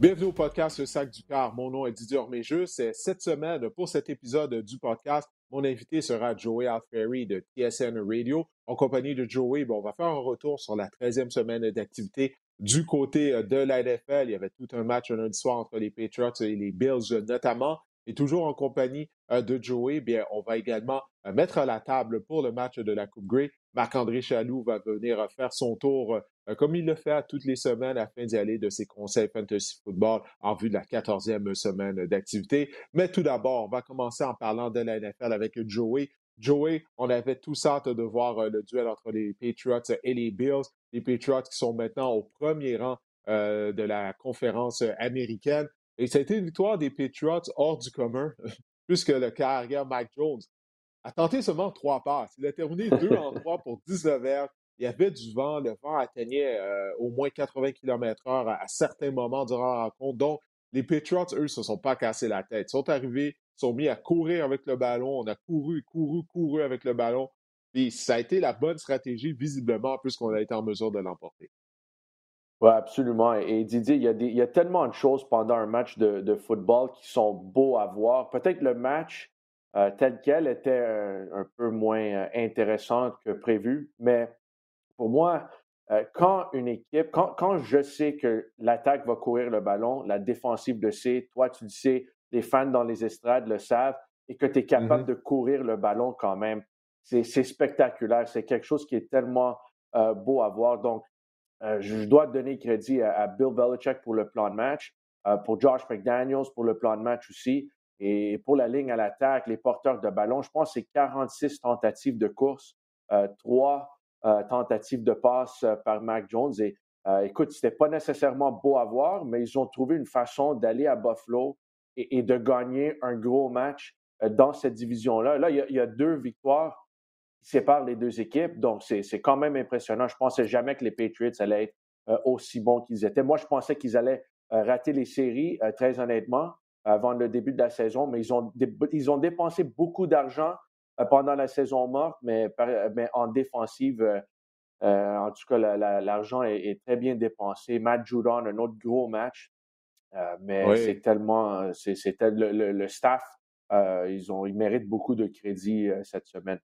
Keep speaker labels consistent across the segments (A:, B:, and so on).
A: Bienvenue au podcast Le Sac du Car. Mon nom est Didier Orméjeux. C'est cette semaine, pour cet épisode du podcast, mon invité sera Joey Alferi de TSN Radio. En compagnie de Joey, on va faire un retour sur la 13e semaine d'activité du côté euh, de la NFL. Il y avait tout un match un lundi soir entre les Patriots et les Bills notamment. Et toujours en compagnie euh, de Joey, bien, on va également euh, mettre à la table pour le match de la Coupe Grey. Marc-André Chaloux va venir faire son tour euh, comme il le fait toutes les semaines afin d'y aller de ses conseils fantasy football en vue de la 14e semaine d'activité. Mais tout d'abord, on va commencer en parlant de la NFL avec Joey. Joey, on avait tous hâte de voir euh, le duel entre les Patriots et les Bills. Les Patriots qui sont maintenant au premier rang euh, de la conférence américaine. Et ça a été une victoire des Patriots hors du commun, puisque le carrière Mike Jones a tenté seulement trois passes. Il a terminé deux en trois pour 19 verges il y avait du vent. Le vent atteignait euh, au moins 80 km/h à, certains moments durant la rencontre. Donc, les Patriots, eux, ne se sont pas cassés la tête. Ils sont arrivés, sont mis à courir avec le ballon. On a couru, couru, couru avec le ballon. Puis ça a été la bonne stratégie, visiblement, puisqu'on a été en mesure de l'emporter.
B: Oui, absolument. Et Didier, il y, a tellement de choses pendant un match de, football qui sont beaux à voir. Peut-être le match euh, tel quel était un, peu moins euh, intéressant que prévu, mais pour moi, euh, quand une équipe, quand, je sais que l'attaque va courir le ballon, la défensive le sait, toi tu le sais, les fans dans les estrades le savent, et que tu es capable mm-hmm. de courir le ballon quand même, c'est spectaculaire. C'est quelque chose qui est tellement euh, beau à voir. Donc, je dois donner crédit à, Bill Belichick pour le plan de match, pour Josh McDaniels pour le plan de match aussi, et pour la ligne à l'attaque, les porteurs de ballon. Je pense que c'est 46 tentatives de course, trois euh, tentative de passe euh, par Mac Jones. Et euh, écoute, c'était pas nécessairement beau à voir, mais ils ont trouvé une façon d'aller à Buffalo et, de gagner un gros match dans cette division-là. Là, il y, a, deux victoires qui séparent les deux équipes, donc c'est quand même impressionnant. Je pensais jamais que les Patriots allaient être aussi bons qu'ils étaient. Moi, je pensais qu'ils allaient rater les séries, très honnêtement, avant le début de la saison, mais ils ont, ils ont dépensé beaucoup d'argent euh, pendant la saison morte, mais, en défensive, euh, euh, en tout cas, l'argent est, très bien dépensé. Matt Judon, un autre gros match. mais c'est tellement. c'est le, staff, ils, ont, ils méritent beaucoup de crédit cette semaine.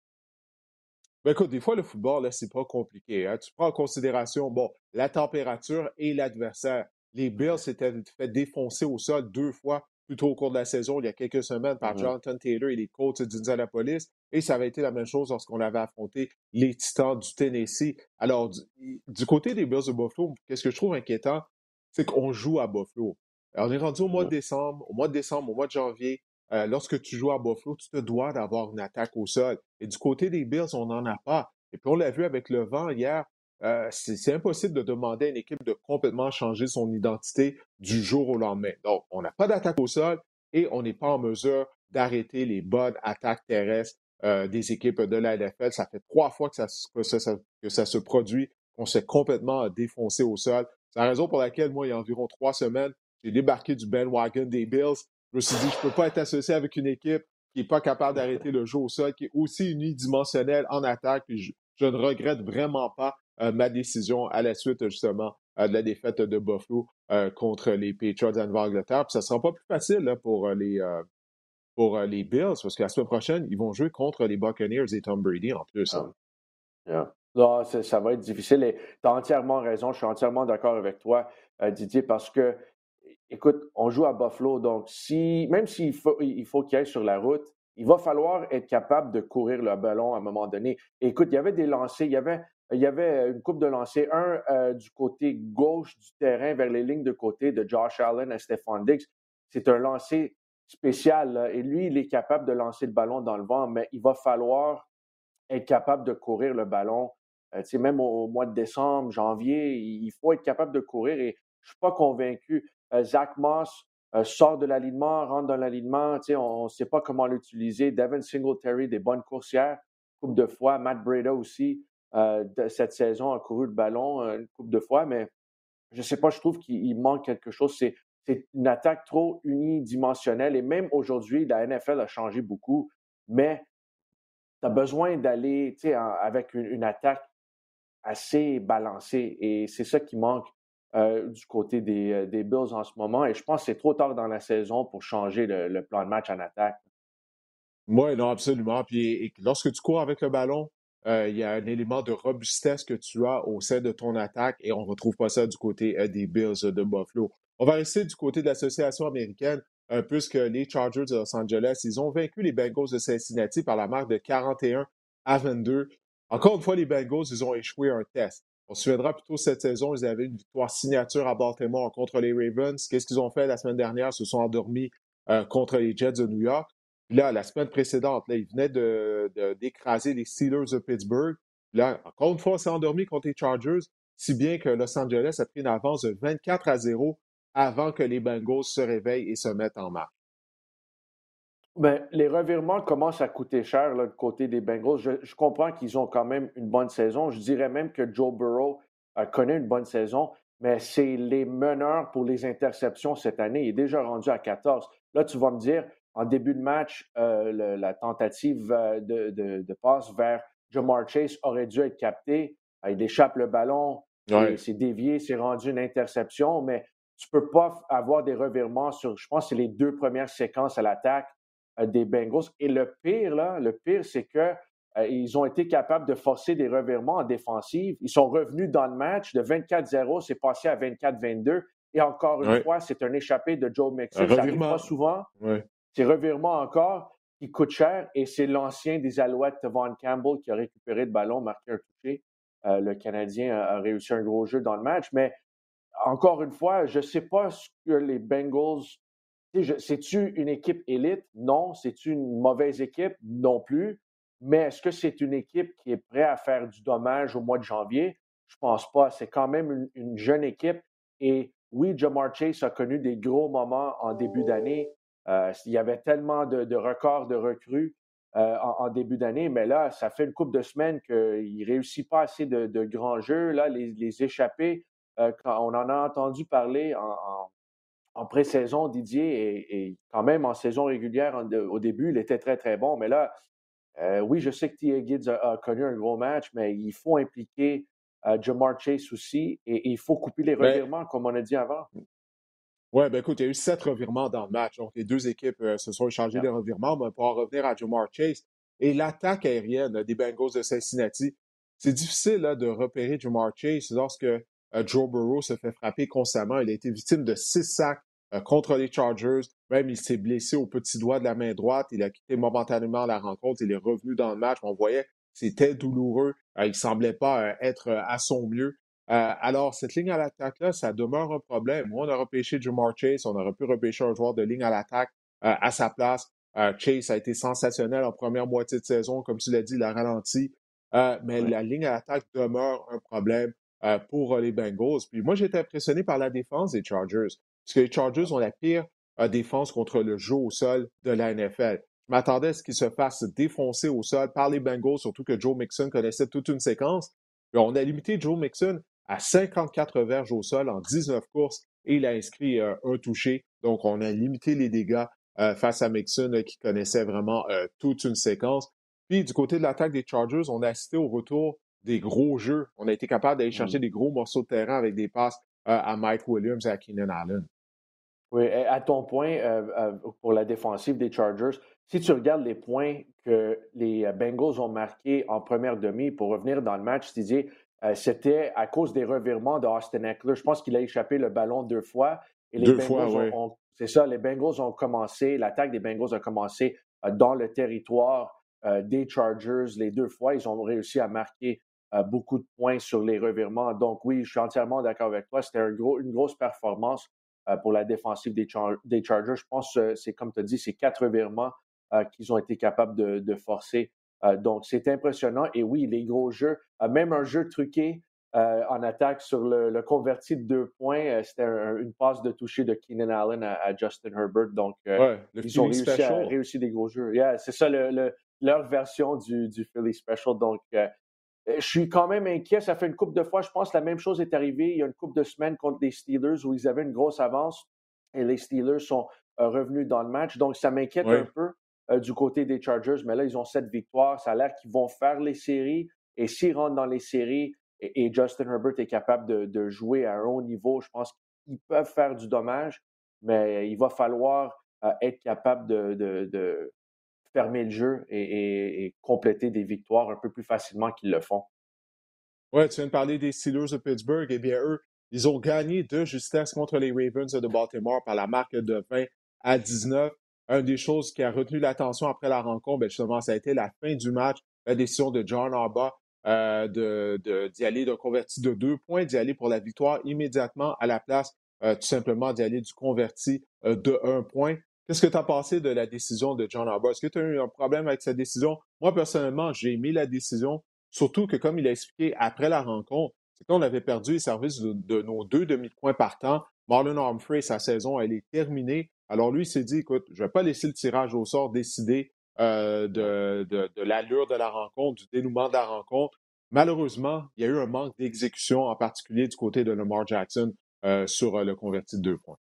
A: Ben écoute, des fois, le football, c'est pas compliqué. Hein. Tu prends en considération, bon, la température et l'adversaire. Les Bills s'étaient fait défoncer au sol deux fois plutôt au cours de la saison, il y a quelques semaines, par Jonathan Taylor et les coachs d'Indianapolis. Et ça avait été la même chose lorsqu'on avait affronté les Titans du Tennessee. Alors, du, côté des Bills de Buffalo, qu'est-ce que je trouve inquiétant, c'est qu'on joue à Buffalo. on est rendu au mois de décembre, au mois de décembre, au mois de janvier. Euh, lorsque tu joues à Buffalo, tu te dois d'avoir une attaque au sol. Et du côté des Bills, on n'en a pas. Et puis on l'a vu avec le vent hier. Euh, c'est impossible de demander à une équipe de complètement changer son identité du jour au lendemain. Donc, on n'a pas d'attaque au sol et on n'est pas en mesure d'arrêter les bonnes attaques terrestres euh, des équipes de la NFL. Ça fait trois fois que ça, se produit, qu'on s'est complètement défoncé au sol. C'est la raison pour laquelle, moi, il y a environ trois semaines, j'ai débarqué du bandwagon des Bills. Je me suis dit, je ne peux pas être associé avec une équipe qui n'est pas capable d'arrêter le jeu au sol, qui est aussi unidimensionnelle en attaque. je ne regrette vraiment pas euh, ma décision à la suite justement euh, de la défaite de Buffalo euh, contre les Patriots d'Angleterre. ça ne sera pas plus facile pour les pour les Bills parce que la semaine prochaine, ils vont jouer contre les Buccaneers et Tom Brady en plus. Hein.
B: Ah. Non, ça va être difficile tu as entièrement raison. Je suis entièrement d'accord avec toi, Didier, parce que, écoute, on joue à Buffalo, donc si, même s'il faut il faut qu'il aille sur la route, il va falloir être capable de courir le ballon à un moment donné. écoute, il y avait des lancers, il y avait une coupe de lancers, un euh, du côté gauche du terrain vers les lignes de côté de Josh Allen et Stephon Diggs. C'est un lancer spécial. Et lui, il est capable de lancer le ballon dans le vent, mais il va falloir être capable de courir le ballon. Euh, même au, mois de décembre, janvier, il faut être capable de courir et je ne suis pas convaincu. Euh, Zach Moss sort de l'alignement, rentre dans l'alignement, on ne sait pas comment l'utiliser. Devin Singletary, des bonnes coursières, coupe de fois. Matt Breda aussi. Euh, cette saison a couru le ballon euh, une couple de fois, mais je ne sais pas, je trouve qu'il manque quelque chose. C'est, une attaque trop unidimensionnelle et même aujourd'hui, la NFL a changé beaucoup, mais tu as besoin d'aller avec une, attaque assez balancée et c'est ça qui manque du côté des, Bills en ce moment. Et je pense que c'est trop tard dans la saison pour changer le, plan de match en attaque.
A: Oui, non, absolument. Puis lorsque tu cours avec le ballon, il y a un élément de robustesse que tu as au sein de ton attaque et on ne retrouve pas ça du côté des Bills de Buffalo. On va rester du côté de l'association américaine, puisque les Chargers de Los Angeles, ils ont vaincu les Bengals de Cincinnati par la marque de 41 à 22. Encore une fois, les Bengals, ils ont échoué un test. On se souviendra plutôt cette saison, ils avaient une victoire signature à Baltimore contre les Ravens. Qu'est-ce qu'ils ont fait la semaine dernière? Ils se sont endormis euh, contre les Jets de New York. là, la semaine précédente, là, ils venaient d'écraser les Steelers de Pittsburgh. Là, encore une fois, c'est endormi contre les Chargers, si bien que Los Angeles a pris une avance de 24 à 0 avant que les Bengals se réveillent et se mettent en marche.
B: Ben, les revirements commencent à coûter cher là, du côté des Bengals. Je, comprends qu'ils ont quand même une bonne saison. Je dirais même que Joe Burrow a connaît une bonne saison, mais c'est les meneurs pour les interceptions cette année. Il est déjà rendu à 14. Là, tu vas me dire, en début de match, euh, la tentative euh, de, passe vers Jamar Chase aurait dû être captée. Il échappe le ballon, c'est dévié, c'est rendu une interception, mais tu ne peux pas avoir des revirements sur, je pense, c'est les deux premières séquences à l'attaque des Bengals. Et le pire, là, le pire, c'est que euh, ils ont été capables de forcer des revirements en défensive. Ils sont revenus dans le match de 24-0, c'est passé à 24-22. Et encore une fois, c'est un échappé de Joe Mixon. Ça n'arrive pas souvent. C'est revirement encore qui coûte cher. Et c'est l'ancien des Alouettes, Von Campbell, qui a récupéré le ballon, marqué un touché. Euh, le Canadien a, réussi un gros jeu dans le match. Mais encore une fois, je ne sais pas ce que les Bengals c'est-tu une équipe élite? Non. C'est-tu une mauvaise équipe? Non plus. Mais est-ce que c'est une équipe qui est prête à faire du dommage au mois de janvier? Je pense pas. C'est quand même une, jeune équipe. Et oui, Jamar Chase a connu des gros moments en début d'année. Euh, il y avait tellement de, records de recrues euh, en, début d'année, mais là, ça fait une couple de semaines qu'il ne réussit pas assez de, grands jeux. Là, les, les échappés, euh, on en a entendu parler en en pré-saison, Didier, et, quand même en saison régulière, au début, il était très, très bon. Mais là, euh, oui, je sais que T.A. Gibbs a, connu un gros match, mais il faut impliquer euh, Jamar Chase aussi et, il faut couper les ben revirements, comme on a dit avant.
A: Oui, ben écoute, il y a eu sept revirements dans le match. Donc, les deux équipes euh, se sont échangées des revirements. Mais pour en revenir à Jamar Chase et l'attaque aérienne des Bengals de Cincinnati, c'est difficile de repérer Jamar Chase lorsque Joe Burrow se fait frapper constamment. Il a été victime de six sacs contre les Chargers. Même, il s'est blessé au petit doigt de la main droite. Il a quitté momentanément la rencontre. Il est revenu dans le match. On voyait c'était douloureux. Euh, il ne semblait pas euh, être à son mieux. alors, cette ligne à l'attaque-là, ça demeure un problème. Moi, on a repêché Jamar Chase. On aurait pu repêcher un joueur de ligne à l'attaque à sa place. Chase a été sensationnel en première moitié de saison. Comme tu l'as dit, il a ralenti. mais la ligne à l'attaque demeure un problème pour les Bengals. Puis moi, j'étais impressionné par la défense des Chargers. Parce que les Chargers ont la pire euh, défense contre le jeu au sol de la NFL. Je m'attendais à ce qu'ils se fassent défoncer au sol par les Bengals, surtout que Joe Mixon connaissait toute une séquence. on a limité Joe Mixon à 54 verges au sol en 19 courses et il a inscrit euh, un touché. Donc, on a limité les dégâts euh, face à Mixon qui connaissait vraiment toute une séquence. Puis, du côté de l'attaque des Chargers, on a assisté au retour des gros jeux. On a été capable d'aller chercher mmh. des gros morceaux de terrain avec des passes à Mike Williams et à Keenan Allen.
B: Oui, à ton point, euh, euh, pour la défensive des Chargers, si tu regardes les points que les euh, Bengals ont marqués en première demi pour revenir dans le match, Didier, c'était à cause des revirements de Austin Eckler. Je pense qu'il a échappé le ballon deux fois.
A: Et les deux fois, oui.
B: C'est ça, les Bengals ont commencé, l'attaque des Bengals a commencé dans le territoire des Chargers les deux fois. Ils ont réussi à marquer beaucoup de points sur les revirements. Donc oui, je suis entièrement d'accord avec toi. C'était un gros, une grosse performance pour la défensive des, Chargers. Je pense que c'est comme tu as dit, c'est quatre virements euh, qu'ils ont été capables de, forcer. Euh, donc, c'est impressionnant. Et oui, les gros jeux, même un jeu truqué en attaque sur le, converti de deux points, c'était une passe de toucher de Keenan Allen à, Justin Herbert. Donc, ils ont réussi à réussir des gros jeux. c'est ça leur version du, du Philly Special. Donc, euh, je suis quand même inquiet. Ça fait une couple de fois, je pense que la même chose est arrivée il y a une couple de semaines contre les Steelers où ils avaient une grosse avance et les Steelers sont euh, revenus dans le match. Donc, ça m'inquiète un peu euh, du côté des Chargers. Mais là, ils ont cette victoire. Ça a l'air qu'ils vont faire les séries. Et s'ils rentrent dans les séries, et, Justin Herbert est capable de, jouer à un haut niveau, je pense qu'ils peuvent faire du dommage, mais il va falloir euh, être capable de, fermer le jeu et, compléter des victoires un peu plus facilement qu'ils le font.
A: Oui, tu viens de parler des Steelers de Pittsburgh. Eh bien, eux, ils ont gagné de justesse contre les Ravens de Baltimore par la marque de 20 à 19. Une des choses qui a retenu l'attention après la rencontre, bien, justement, ça a été la fin du match, la décision de John Arba euh, d'y aller de converti de deux points, d'y aller pour la victoire immédiatement à la place, euh, tout simplement d'y aller du converti euh, de un point. Qu'est-ce que tu as pensé de la décision de John Arba? Est-ce que tu as eu un problème avec sa décision? Moi, personnellement, j'ai aimé la décision, surtout que, comme il a expliqué après la rencontre, c'est qu'on avait perdu les services de, nos deux demi-points par temps. Marlon Armfrey, sa saison, elle est terminée. Alors lui, il s'est dit, écoute, je ne vais pas laisser le tirage au sort décider euh, de, l'allure de la rencontre, du dénouement de la rencontre. Malheureusement, il y a eu un manque d'exécution, en particulier du côté de Lamar Jackson euh, sur euh, le converti de deux points.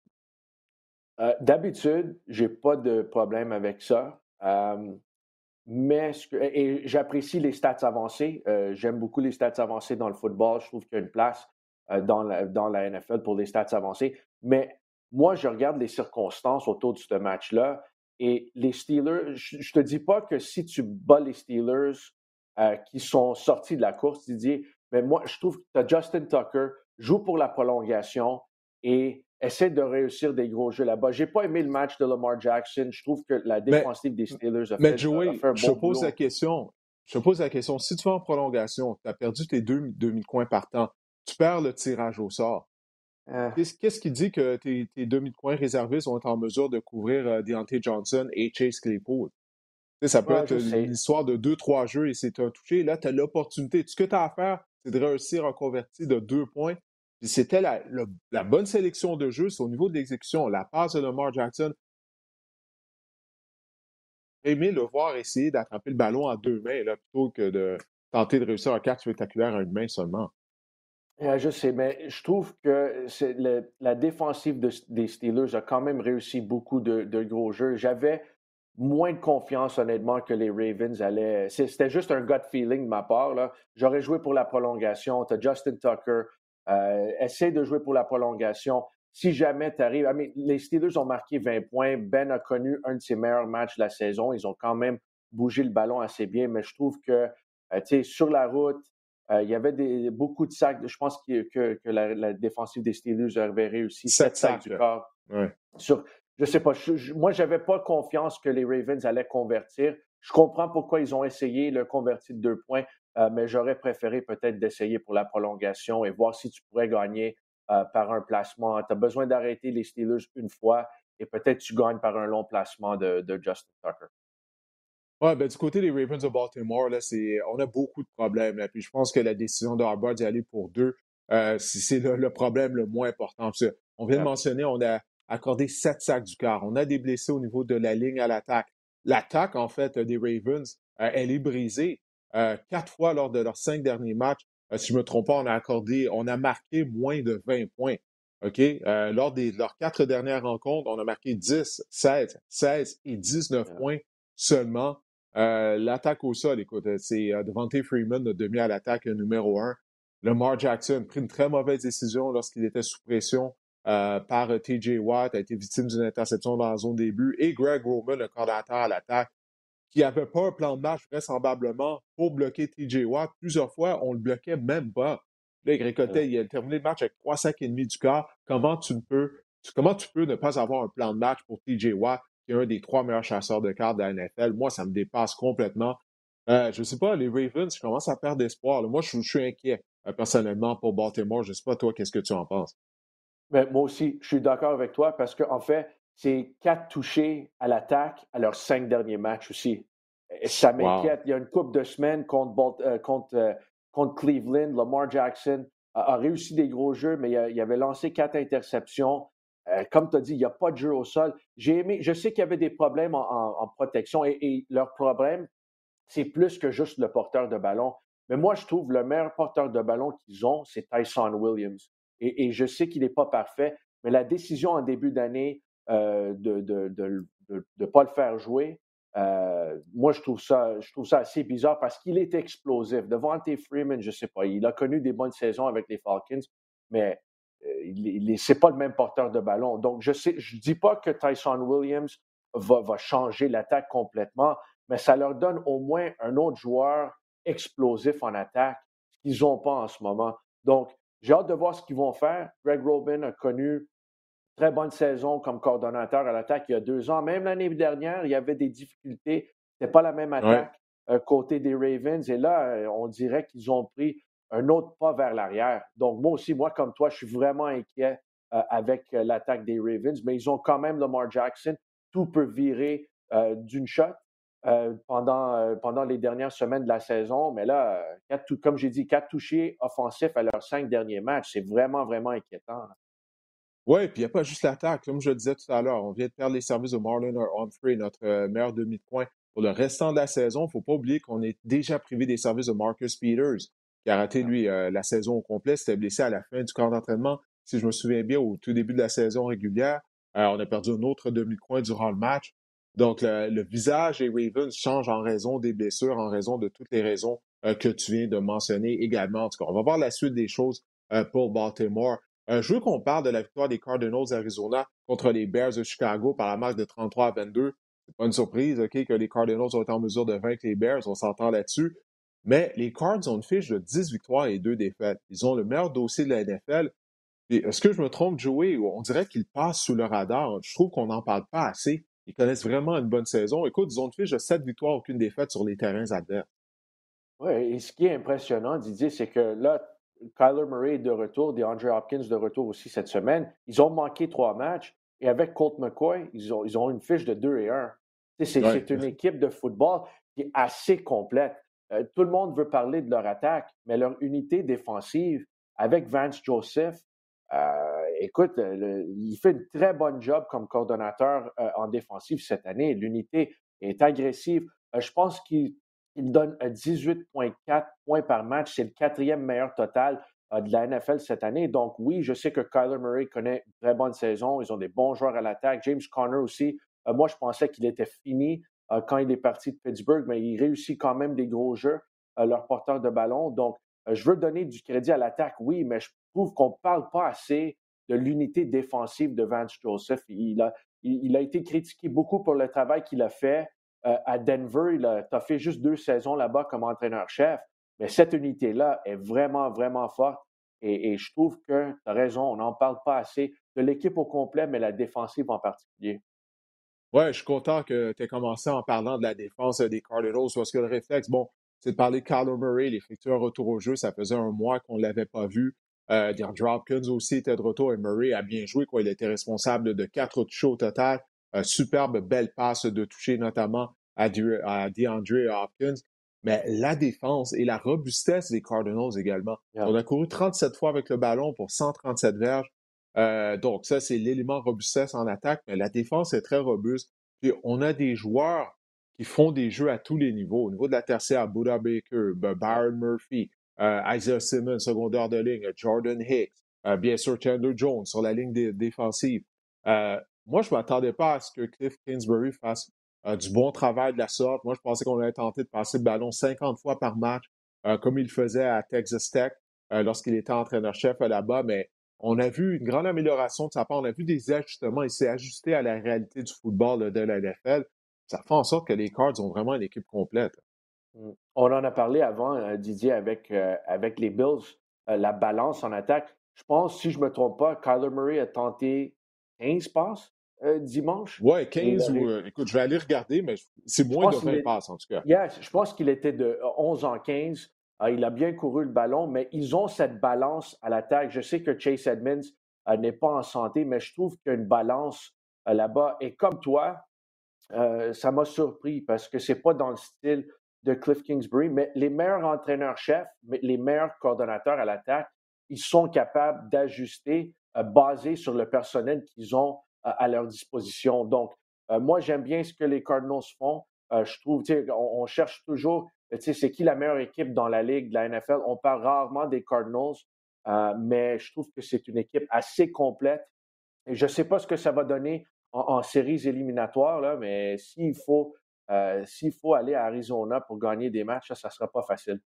B: D'habitude, je n'ai pas de problème avec ça. mais et j'apprécie les stats avancées. J'aime beaucoup les stats avancées dans le football. Je trouve qu'il y a une place dans, la, dans la NFL pour les stats avancées. Mais moi, je regarde les circonstances autour de ce match-là. Et les Steelers, je ne te dis pas que si tu bats les Steelers euh, qui sont sortis de la course, Didier, mais moi, je trouve que tu as Justin Tucker, joue pour la prolongation et essaie de réussir des gros jeux là-bas. J'ai pas aimé le match de Lamar Jackson. Je trouve que la défensive des Steelers a,
A: mais fait, Joey, je te pose la question. Je te pose la question. Si tu vas en prolongation, tu as perdu tes deux demi-coins par temps, tu perds le tirage au sort. Euh. Qu'est-ce qui dit que tes, demi coins réservistes vont être en mesure de couvrir euh, Deontay Johnson et Chase Claypool? ça peut être une histoire de deux, trois jeux et c'est un touché. Là, tu as l'opportunité. Tout ce que tu as à faire, c'est de réussir à convertir de deux points. C'était la, bonne sélection de jeu, c'est au niveau de l'exécution. La passe de Lamar Jackson, aimé le voir essayer d'attraper le ballon à deux mains là, plutôt que de tenter de réussir un catch spectaculaire à une main seulement.
B: Ah, je sais, mais je trouve que la défensive des Steelers a quand même réussi beaucoup de, gros jeux. J'avais moins de confiance, honnêtement, que les Ravens allaient. C'était juste un gut feeling de ma part. J'aurais joué pour la prolongation. Tu as Justin Tucker. Euh, essaie de jouer pour la prolongation. Si jamais tu arrives. les Steelers ont marqué 20 points. Ben a connu un de ses meilleurs matchs de la saison. Ils ont quand même bougé le ballon assez bien, mais je trouve que, euh, sur la route, euh, il y avait des, beaucoup de sacs. Je pense que, que, la, défensive des Steelers avait réussi sept sacs, du corps. Sur, je sais pas. Je, moi, j'avais pas confiance que les Ravens allaient convertir. Je comprends pourquoi ils ont essayé le convertir de deux points, euh, mais j'aurais préféré peut-être d'essayer pour la prolongation et voir si tu pourrais gagner euh, par un placement. Tu as besoin d'arrêter les Steelers une fois et peut-être tu gagnes par un long placement de Justin Tucker.
A: Ouais, ben, du côté des Ravens de Baltimore, là, c'est, on a beaucoup de problèmes. Là. Puis je pense que la décision de d'y aller pour deux, euh, c'est le, problème le moins important. on vient de mentionner, on a accordé sept sacs du quart. On a des blessés au niveau de la ligne à l'attaque. L'attaque, en fait, des Ravens, euh, elle est brisée. Euh, quatre fois lors de leurs cinq derniers matchs, si je ne me trompe pas, on a accordé, on a marqué moins de 20 points. OK? lors de leurs quatre dernières rencontres, on a marqué 10, 16, 16 et 19 points seulement. Euh, l'attaque au sol, écoute, euh, c'est euh, Devante Freeman, notre demi à l'attaque numéro un. Lamar Jackson a pris une très mauvaise décision lorsqu'il était sous pression par TJ Watt, a été victime d'une interception dans la zone début, et Greg Roman, le coordinateur à l'attaque, qui n'avait pas un plan de match vraisemblablement pour bloquer TJ Watt. Plusieurs fois, on le bloquait même pas. Là, il récoltait, il a terminé le match avec trois sacs et demi du corps. Comment tu ne peux, comment tu peux ne pas avoir un plan de match pour TJ Watt qui est un des trois meilleurs chasseurs de cartes de la NFL. Moi, ça me dépasse complètement. Euh, je ne sais pas, les Ravens, je commence à perdre espoir. Moi, je, suis inquiet euh, personnellement pour Baltimore. Je ne sais pas, toi, qu'est-ce que tu en penses?
B: Mais moi aussi, je suis d'accord avec toi parce qu'en en fait, c'est quatre touchés à l'attaque à leurs cinq derniers matchs aussi. ça m'inquiète. Il y a une couple de semaines contre, euh, contre, contre Cleveland. Lamar Jackson a, réussi des gros jeux, mais il avait lancé quatre interceptions. Euh, comme tu as dit, il n'y a pas de jeu au sol. J'ai aimé, je sais qu'il y avait des problèmes en, protection et, leur problème, c'est plus que juste le porteur de ballon. Mais moi, je trouve le meilleur porteur de ballon qu'ils ont, c'est Tyson Williams. Et, je sais qu'il n'est pas parfait, mais la décision en début d'année euh, de ne de, de, pas le faire jouer, moi, je trouve, ça, je trouve ça assez bizarre parce qu'il est explosif. Devante Freeman, je ne sais pas, il a connu des bonnes saisons avec les Falcons, mais ce n'est pas le même porteur de ballon. Donc, je ne je dis pas que Tyson Williams va, va changer l'attaque complètement, mais ça leur donne au moins un autre joueur explosif en attaque, qu'ils n'ont pas en ce moment. Donc, j'ai hâte de voir ce qu'ils vont faire. Greg Robin a connu très bonne saison comme coordonnateur à l'attaque il y a deux ans. Même l'année dernière, il y avait des difficultés. Ce n'était pas la même attaque euh, côté des Ravens. Et là, euh, on dirait qu'ils ont pris un autre pas vers l'arrière. Donc, moi aussi, moi, comme toi, je suis vraiment inquiet euh, avec l'attaque des Ravens, mais ils ont quand même Lamar Jackson. Tout peut virer d'une shot. pendant, pendant les dernières semaines de la saison. Mais là, comme j'ai dit, quatre touchés offensifs à leurs cinq derniers matchs, c'est vraiment, vraiment inquiétant.
A: Oui, puis il n'y a pas juste l'attaque. Comme je le disais tout à l'heure, on vient de perdre les services de Marlon Humphrey, notre euh, meilleur demi de coin pour le restant de la saison. Il ne faut pas oublier qu'on est déjà privé des services de Marcus Peters, qui a raté, lui, euh, la saison au complet. C'était blessé à la fin du camp d'entraînement. Si je me souviens bien, au tout début de la saison régulière, euh, on a perdu un autre demi de coin durant le match. Donc, le, visage des Ravens change en raison des blessures, en raison de toutes les raisons que tu viens de mentionner également. En tout cas, on va voir la suite des choses pour Baltimore. Euh, je veux qu'on parle de la victoire des Cardinals d'Arizona contre les Bears de Chicago par la marque de 33 à 22. C'est pas une surprise, OK, que les Cardinals ont été en mesure de vaincre les Bears, on s'entend là-dessus. Mais les Cards ont une de 10 victoires et 2 défaites. Ils ont le meilleur dossier de la NFL. Est-ce que je me trompe, Joey? On dirait qu'ils passent sous le radar? Je trouve qu'on n'en parle pas assez. Ils connaissent vraiment une bonne saison. Écoute, ils ont une fiche de 7 victoires, aucune défaite sur les terrains adverses.
B: Oui, et ce qui est impressionnant, Didier, c'est que là, Kyler Murray est de retour, DeAndre Hopkins de retour aussi cette semaine. Ils ont manqué trois matchs et avec Colt McCoy, ils ont, ils ont une fiche de 2 et 1. C'est une équipe de football qui est assez complète. Euh, tout le monde veut parler de leur attaque, mais leur unité défensive avec Vance Joseph, euh, écoute, il fait une très bonne job comme coordonnateur euh, en défensive cette année. L'unité est agressive. je pense qu'il il donne 18,4 points par match. C'est le quatrième meilleur total euh, de la NFL cette année. Donc oui, je sais que Kyler Murray connaît une très bonne saison. Ils ont des bons joueurs à l'attaque. James Conner aussi. Euh, moi, je pensais qu'il était fini euh, quand il est parti de Pittsburgh, mais il réussit quand même des gros jeux, leur porteur de ballon. Donc, je veux donner du crédit à l'attaque, oui, mais je trouve qu'on ne parle pas assez de l'unité défensive de Vance Joseph. Il a, il a été critiqué beaucoup pour le travail qu'il a fait. Euh, à Denver, il a, fait juste deux saisons là-bas comme entraîneur-chef, mais cette unité-là est vraiment, vraiment forte. Et, je trouve que tu as raison, on n'en parle pas assez de l'équipe au complet, mais la défensive en particulier.
A: Oui, je suis content que tu aies commencé en parlant de la défense des Cardinals, parce que le réflexe, bon, c'est de parler de Kyler Murray, l'effectuer un retour au jeu. Ça faisait un mois qu'on ne l'avait pas vu. Euh, Hopkins aussi était de retour et Murray a bien joué. Quoi. Il était responsable de quatre touches au total. Euh, superbe, belle passe de toucher, notamment à, DeAndre Hopkins. Mais la défense et la robustesse des Cardinals également. On a couru 37 fois avec le ballon pour 137 verges. Euh, donc, ça, c'est l'élément robustesse en attaque, mais la défense est très robuste. Puis, on a des joueurs qui font des jeux à tous les niveaux. Au niveau de la tertiaire, Buda Baker, Byron Murphy, euh, Isaiah Simmons, secondaire de ligne, Jordan Hicks, euh, bien sûr Chandler Jones sur la ligne défensive. Moi, je ne m'attendais pas à ce que Cliff Kingsbury fasse euh, du bon travail de la sorte. Moi, je pensais qu'on allait tenter de passer le ballon 50 fois par match, euh, comme il faisait à Texas Tech euh, lorsqu'il était entraîneur-chef là-bas, mais on a vu une grande amélioration de sa part. On a vu des ajustements. Il s'est ajusté à la réalité du football de la NFL. Ça fait en sorte que les Cards ont vraiment une équipe complète.
B: Mmh. On en a parlé avant, Didier, avec, avec les Bills, la balance en attaque. Je pense, si je ne me trompe pas, Kyler Murray a tenté 15 passes euh, dimanche.
A: Oui, 15 ou. Euh, écoute, je vais aller regarder, mais c'est moins de 20 passes en tout cas.
B: je pense qu'il était de 11 en 15. Ah, il a bien couru le ballon, mais ils ont cette balance à l'attaque. Je sais que Chase Edmonds euh, n'est pas en santé, mais je trouve qu'il y a une balance là-bas. Et comme toi, ça m'a surpris parce que c'est pas dans le style de Cliff Kingsbury, mais les meilleurs entraîneurs-chefs, les meilleurs coordonnateurs à l'attaque, ils sont capables d'ajuster basé sur le personnel qu'ils ont à, leur disposition. Donc, euh, moi, j'aime bien ce que les Cardinals font. Euh, je trouve, on, on cherche toujours, c'est qui la meilleure équipe dans la ligue de la NFL. On parle rarement des Cardinals, euh, mais je trouve que c'est une équipe assez complète. Et je ne sais pas ce que ça va donner en, séries éliminatoires, là, mais s'il faut faut aller à Arizona pour gagner des matchs, ça ne sera pas facile.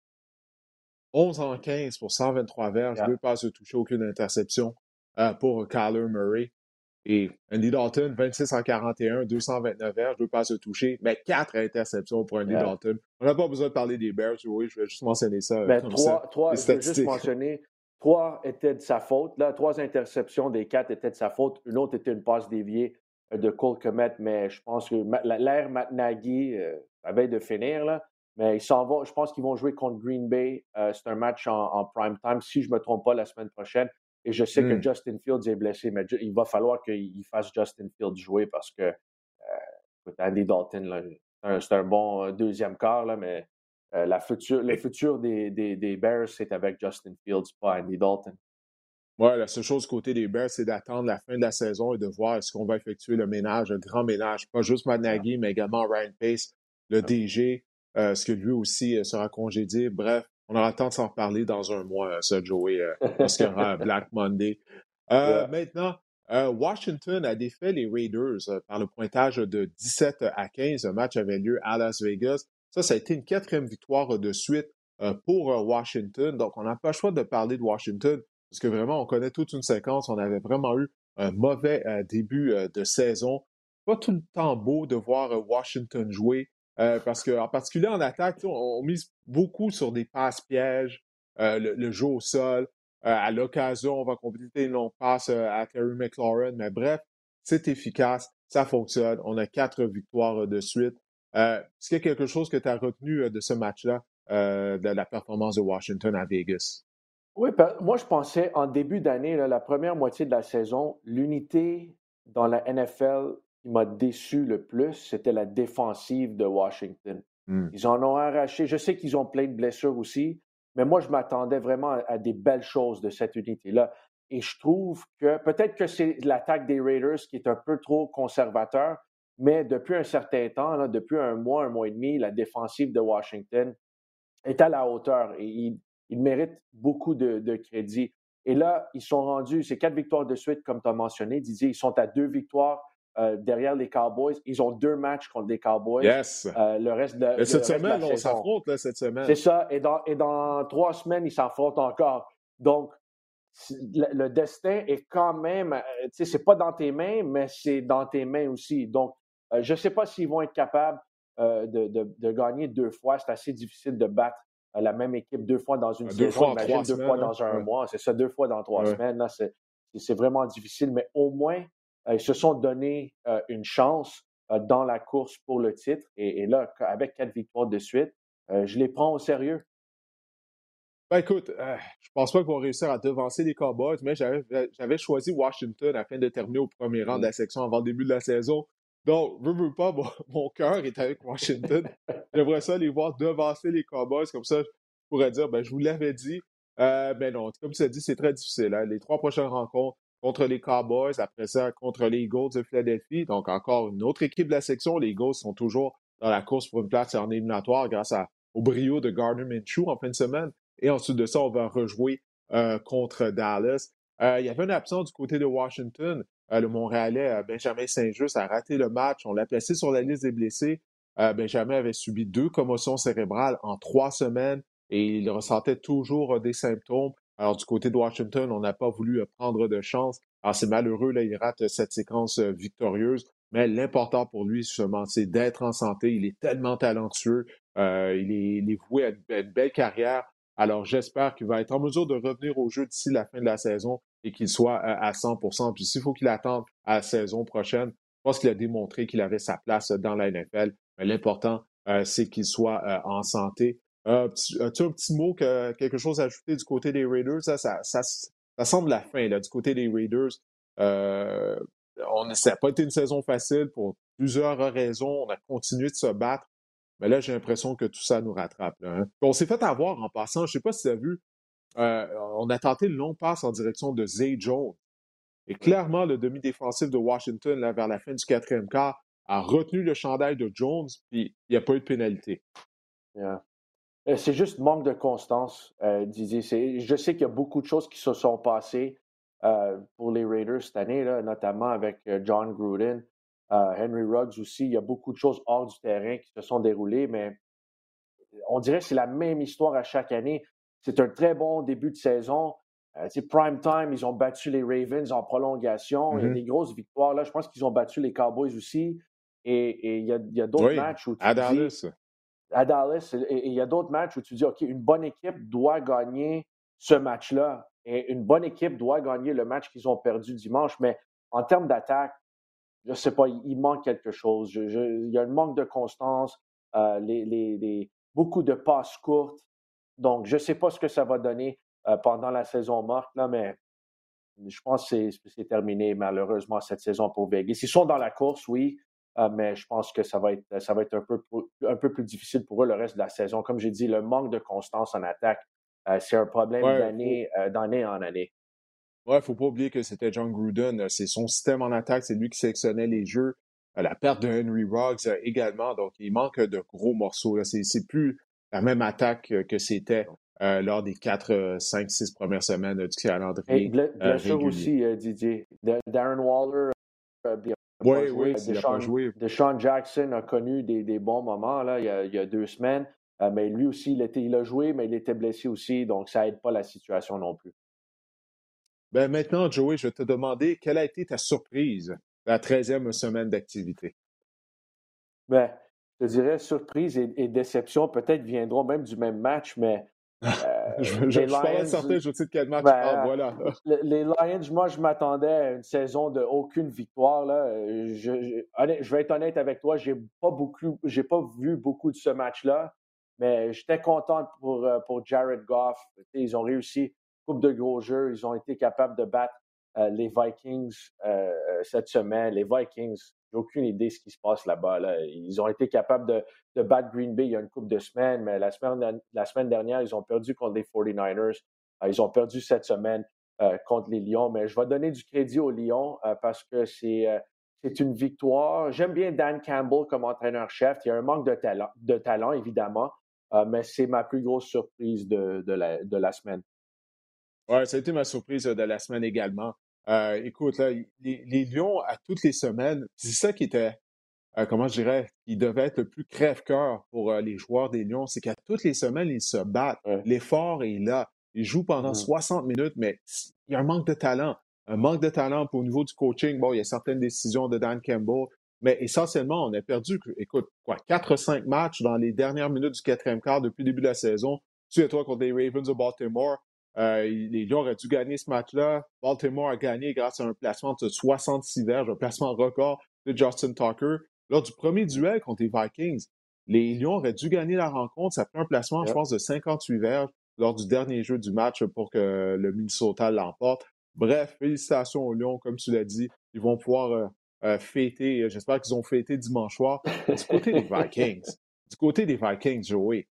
A: 11 en 15 pour 123 verges, deux passes de toucher, aucune interception pour Kyler Murray. Et Andy Dalton, 26 en 41, 229 verges, deux passes de toucher, mais quatre interceptions pour Andy Dalton. On n'a pas besoin de parler des Bears, oui, je vais juste mentionner ça.
B: Ben, trois, trois je vais juste mentionner, trois étaient de sa faute. Là, trois interceptions des quatre étaient de sa faute. Une autre était une passe déviée euh, de Cole Komet, mais je pense que l'air Matt Nagy euh, avait de finir, là. Mais ils s'en vont. Je pense qu'ils vont jouer contre Green Bay. Euh, c'est un match en, en, prime time, si je ne me trompe pas, la semaine prochaine. Et je sais que hmm. Justin Fields est blessé, mais il va falloir qu'il fasse Justin Fields jouer parce que euh, Andy Dalton, c'est un, bon euh, deuxième quart, là, mais euh, la future, le futur des, des, des Bears, c'est avec Justin Fields, pas Andy Dalton.
A: Oui, la seule chose côté des Bears, c'est d'attendre la fin de la saison et de voir est-ce qu'on va effectuer le ménage, le grand ménage. Pas juste Matt Nagy, mais également Ryan Pace, le DG, euh, ce que lui aussi sera congédié. Bref, on aura le temps de s'en reparler dans un mois, ça, Joey, euh, parce qu'il y aura Black Monday. Euh, maintenant, euh, Washington a défait les Raiders par le pointage de 17 à 15. Le match avait lieu à Las Vegas. Ça, ça a été une quatrième victoire de suite pour Washington. Donc, on n'a pas le choix de parler de Washington parce que vraiment, on connaît toute une séquence. On avait vraiment eu un mauvais début de saison. Pas tout le temps beau de voir Washington jouer. Euh, parce qu'en particulier en attaque, on, mise beaucoup sur des passes pièges, euh, le, jeu au sol. Euh, à l'occasion, on va compléter une longue passe à Terry McLaurin. Mais bref, c'est efficace, ça fonctionne. On a quatre victoires de suite. Est-ce qu'il y a quelque chose que tu as retenu de ce match-là, de la performance de Washington à Vegas?
B: Oui, moi je pensais en début d'année, la première moitié de la saison, l'unité dans la NFL qui m'a déçu le plus, c'était la défensive de Washington. Hmm. Ils en ont arraché. Je sais qu'ils ont plein de blessures aussi, mais moi, je m'attendais vraiment à, des belles choses de cette unité-là. Et je trouve que peut-être que c'est l'attaque des Raiders qui est un peu trop conservateur, mais depuis un certain temps, depuis un mois, un mois et demi, la défensive de Washington est à la hauteur et il, mérite beaucoup de, de, crédit. Et là, ils sont rendus, c'est quatre victoires de suite, comme tu as mentionné, Didier, ils sont à deux victoires euh, derrière les Cowboys. Ils ont deux matchs contre les Cowboys.
A: Yes.
B: Euh, le reste de,
A: cette semaine, on s'affronte cette semaine.
B: C'est ça. Et dans, et dans trois semaines, ils s'affrontent encore. Donc, le, destin est quand même, euh, tu sais, c'est pas dans tes mains, mais c'est dans tes mains aussi. Donc, je ne sais pas s'ils vont être capables de, de, gagner deux fois. C'est assez difficile de battre la même équipe deux fois dans une deux saison. Fois Imagine deux fois dans un mois. C'est ça, deux fois dans trois semaines. Là, c'est vraiment difficile, mais au moins, euh, ils se sont donné euh, une chance euh, dans la course pour le titre. Et, là, avec quatre victoires de suite, je les prends au sérieux.
A: Ben écoute, je pense pas qu'ils vont réussir à devancer les Cowboys, mais j'avais choisi Washington afin de terminer au premier rang de la mmh. section avant le début de la saison. Donc, veux, veux pas, mon, cœur est avec Washington. J'aimerais ça les voir devancer les Cowboys, comme ça, je pourrais dire, ben, je vous l'avais dit. mais non, comme tu as dit, c'est très difficile. Hein. Les trois prochaines rencontres, contre les Cowboys, après ça contre les Eagles de Philadelphie. Donc encore une autre équipe de la section. Les Eagles sont toujours dans la course pour une place en éliminatoire grâce au brio de Gardner Minshew en fin de semaine. Et ensuite de ça, on va rejouer euh, contre Dallas. Euh, il y avait une absence du côté de Washington. Euh, le Montréalais Benjamin Saint-Just a raté le match. On l'a placé sur la liste des blessés. Benjamin avait subi deux commotions cérébrales en trois semaines et il ressentait toujours des symptômes. Alors, du côté de Washington, on n'a pas voulu euh, prendre de chance. Alors, c'est malheureux, là, il rate cette séquence euh, victorieuse. Mais l'important pour lui, justement, c'est d'être en santé. Il est tellement talentueux. Euh, il, est, voué à une, belle carrière. Alors, j'espère qu'il va être en mesure de revenir au jeu d'ici la fin de la saison et qu'il soit à 100% Puis, s'il faut qu'il attende à la saison prochaine, je pense qu'il a démontré qu'il avait sa place dans la NFL. Mais l'important, c'est qu'il soit en santé. Euh, as-tu un petit mot, quelque chose à ajouter du côté des Raiders? Ça, ça, ça, semble la fin là, du côté des Raiders. Euh, on, ça n'a pas été une saison facile pour plusieurs raisons. On a continué de se battre. Mais là, j'ai l'impression que tout ça nous rattrape. Hein. On s'est fait avoir en passant. Je ne sais pas si tu as vu. Euh, on a tenté une longue passe en direction de Zay Jones. Et clairement, le demi-défensif de Washington, là, vers la fin du quatrième quart, a retenu le chandail de Jones, puis il n'y a pas eu de pénalité.
B: Euh, c'est juste manque de constance, euh, Didier. Je sais qu'il y a beaucoup de choses qui se sont passées euh, pour les Raiders cette année, là, notamment avec John Gruden. Henry Ruggs aussi. Il y a beaucoup de choses hors du terrain qui se sont déroulées, mais on dirait que c'est la même histoire à chaque année. C'est un très bon début de saison. Euh, prime time, ils ont battu les Ravens en prolongation. Il y a mm-hmm. des grosses victoires. Là, je pense qu'ils ont battu les Cowboys aussi. Et, il y a, d'autres matchs où tu
A: à Dallas.
B: À Dallas. Il y a d'autres matchs où tu dis, OK, une bonne équipe doit gagner ce match-là. Et une bonne équipe doit gagner le match qu'ils ont perdu dimanche. Mais en termes d'attaque, je ne sais pas, il, manque quelque chose. il y a un manque de constance. Euh, beaucoup de passes courtes. Donc, je ne sais pas ce que ça va donner euh, pendant la saison morte, là, mais je pense que c'est terminé malheureusement cette saison pour Vegas. Ils sont dans la course, oui, mais je pense que ça va être, ça va être un, peu, un peu plus difficile pour eux le reste de la saison. Comme j'ai dit, le manque de constance en attaque, euh, c'est un problème d'année en année.
A: Ouais, il ne faut pas oublier que c'était John Gruden. C'est son système en attaque, c'est lui qui sélectionnait les jeux. La perte de Henry Ruggs également. Donc, il manque de gros morceaux. C'est plus la même attaque que c'était euh, lors des 4, 5, 6 premières semaines du calendrier.
B: bien sûr aussi, euh, Didier. Darren Waller
A: bien oui, oui, pas joué.
B: Deshaun Jackson a connu des, des bons moments là, il, y a, il y a deux semaines, euh, mais lui aussi, il, était, il a joué, mais il était blessé aussi, donc ça n'aide pas la situation non plus.
A: Ben maintenant, Joey, je vais te demander quelle a été ta surprise la 13e semaine d'activité?
B: Ben, je dirais surprise et, déception peut-être viendront même du même match, mais.
A: Je, je, Lions, pas certain, je sais de quel match. Ben, ah, voilà.
B: les, Lions, moi, je m'attendais à une saison de aucune victoire. Là. Je, je, vais être honnête avec toi, j'ai pas beaucoup, j'ai pas vu beaucoup de ce match-là, mais j'étais content pour, euh, pour Jared Goff. Ils ont réussi coupe de gros jeux, ils ont été capables de battre euh, les Vikings euh, euh, cette semaine. Les Vikings, j'ai aucune idée de ce qui se passe là-bas. Ils ont été capables de, battre Green Bay il y a une couple de semaines, mais la semaine, la semaine dernière, ils ont perdu contre les 49ers. ils ont perdu cette semaine contre les Lions, mais je vais donner du crédit aux Lions parce que c'est c'est une victoire. J'aime bien Dan Campbell comme entraîneur-chef. Il y a un manque de talent, de talent évidemment, mais c'est ma plus grosse surprise de, la, de la semaine.
A: Oui, ça a été ma surprise de la semaine également. Euh, écoute, les, Lions, à toutes les semaines, c'est ça qui était, euh, comment je dirais, qui devait être le plus crève-cœur pour euh, les joueurs des Lions, c'est qu'à toutes les semaines, ils se battent. L'effort est là. Ils jouent pendant 60 mmh. minutes, mais il y a un manque de talent. Un manque de talent pour au niveau du coaching. Bon, il y a certaines décisions de Dan Campbell, mais essentiellement, on a perdu, écoute, quoi, 4-5 matchs dans les dernières minutes du quatrième quart depuis le début de la saison. Tu et toi contre les Ravens de Baltimore. Euh, les Lions auraient dû gagner ce match-là. Baltimore a gagné grâce à un placement de 66 verges, un placement record de Justin Tucker. Lors du premier duel contre les Vikings, les Lions auraient dû gagner la rencontre. Ça fait un placement, je pense, de 58 verges lors du dernier jeu du match pour que le Minnesota l'emporte. Bref, félicitations aux Lions, comme tu l'as dit. Ils vont pouvoir euh, euh, fêter, j'espère qu'ils ont fêté dimanche soir. Du côté des Vikings, du côté des Vikings, Joey,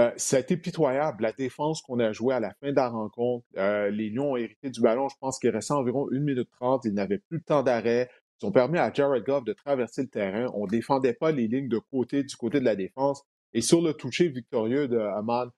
A: euh, ça a été pitoyable, la défense qu'on a jouée à la fin de la rencontre. Euh, les Lions ont hérité du ballon, je pense qu'il restait environ 1 minute 30. Ils n'avaient plus de temps d'arrêt. Ils ont permis à Jared Goff de traverser le terrain. On ne défendait pas les lignes de côté du côté de la défense. Et sur le toucher victorieux de Amon,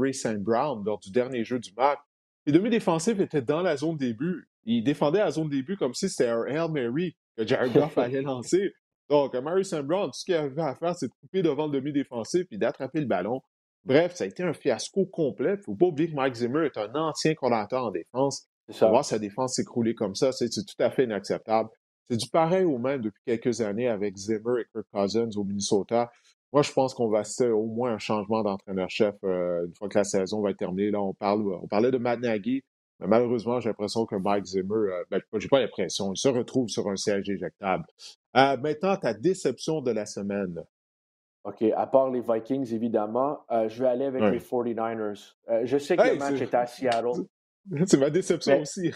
A: Ray St. Brown lors du dernier jeu du match, les demi-défensifs étaient dans la zone début. Ils défendaient la zone début comme si c'était un Hail Mary que Jared Goff allait lancer. Donc, Mary St. Brown, tout ce qu'il avait à faire, c'est de couper devant le demi-défensif et d'attraper le ballon. Bref, ça a été un fiasco complet. Il ne faut pas oublier que Mike Zimmer est un ancien coordinateur en défense. Voir sa défense s'écrouler comme ça, c'est tout à fait inacceptable. C'est du pareil au même depuis quelques années avec Zimmer et Kirk Cousins au Minnesota. Moi, je pense qu'on va assister au moins un changement d'entraîneur-chef euh, une fois que la saison va être terminée. Là, on, parle, on parlait de Matt Nagy, mais malheureusement, j'ai l'impression que Mike Zimmer, euh, ben, j'ai pas l'impression, il se retrouve sur un siège éjectable. Euh, maintenant, ta déception de la semaine.
B: OK, à part les Vikings, évidemment, euh, je vais aller avec les 49ers. Euh, je sais que le match est... à Seattle.
A: C'est ma déception aussi.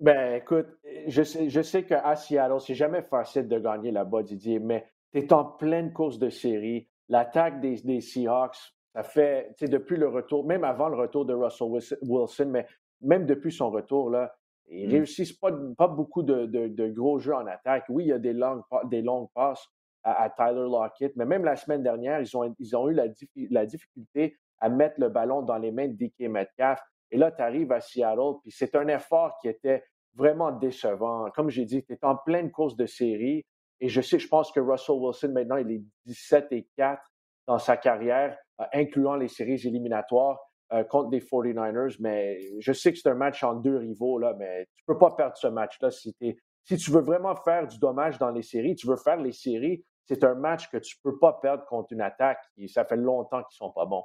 B: ben, écoute, je sais, je sais qu'à Seattle, c'est jamais facile de gagner là-bas, Didier, mais tu es en pleine course de série. L'attaque des, des, Seahawks, ça fait, tu sais, depuis le retour, même avant le retour de Russell Wilson, mais même depuis son retour, là, ils mm. réussissent pas, pas beaucoup de, de, de, gros jeux en attaque. Oui, il y a des longues, des longues passes, à, Tyler Lockett. Mais même la semaine dernière, ils ont, ils ont eu la, la difficulté à mettre le ballon dans les mains de DK Metcalf. Et là, tu arrives à Seattle, puis c'est un effort qui était vraiment décevant. Comme j'ai dit, tu es en pleine course de série. Et je sais, je pense que Russell Wilson, maintenant, il est 17 et 4 dans sa carrière, incluant les séries éliminatoires. Euh, contre des 49ers, mais je sais que c'est un match en deux rivaux, là, mais tu ne peux pas perdre ce match-là si, si tu veux vraiment faire du dommage dans les séries, tu veux faire les séries, c'est un match que tu ne peux pas perdre contre une attaque et ça fait longtemps qu'ils ne sont pas bons.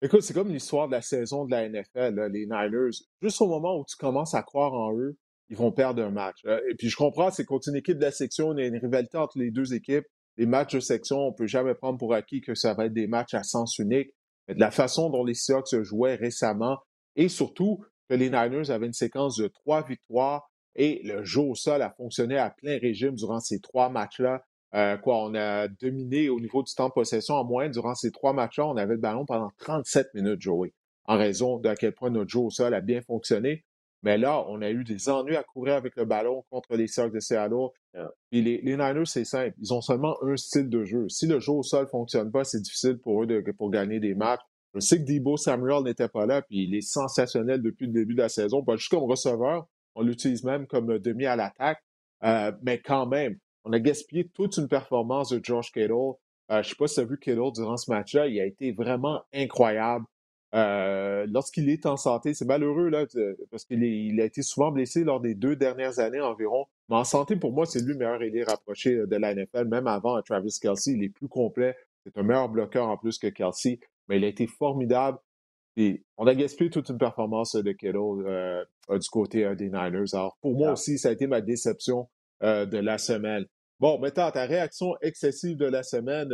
A: Écoute, c'est comme l'histoire de la saison de la NFL, les Niners. Juste au moment où tu commences à croire en eux, ils vont perdre un match. Et puis je comprends, c'est contre une équipe de la section, il y a une rivalité entre les deux équipes. Les matchs de section, on ne peut jamais prendre pour acquis que ça va être des matchs à sens unique de la façon dont les Seahawks se jouaient récemment et surtout que les Niners avaient une séquence de trois victoires et le jeu au sol a fonctionné à plein régime durant ces trois matchs-là. Euh, quoi, on a dominé au niveau du temps de possession en moyenne durant ces trois matchs-là. On avait le ballon pendant 37 minutes joué en raison de à quel point notre jeu au sol a bien fonctionné. Mais là, on a eu des ennuis à courir avec le ballon contre les Seahawks de Seattle. Et les, les, Niners, c'est simple. Ils ont seulement un style de jeu. Si le jeu au sol ne fonctionne pas, c'est difficile pour eux de, pour gagner des matchs. Je sais que Debo Samuel n'était pas là, puis il est sensationnel depuis le début de la saison. Pas juste comme receveur, on l'utilise même comme demi à l'attaque. Euh, mais quand même, on a gaspillé toute une performance de Josh Kittle. Euh, je ne sais pas si tu as vu Kittle durant ce match-là. Il a été vraiment incroyable. Euh, lorsqu'il est en santé, c'est malheureux là, parce qu'il a été souvent blessé lors des deux dernières années environ. Mais en santé, pour moi, c'est lui le meilleur ailier rapproché euh, de la NFL, même avant Travis Kelsey. Il est plus complet. C'est un meilleur bloqueur en plus que Kelsey, mais il a été formidable. On a gaspillé toute une performance de Kittle euh, du côté des Niners. Alors, pour moi aussi, ça a été ma déception de la semaine. Bon, maintenant, ta réaction excessive de la semaine,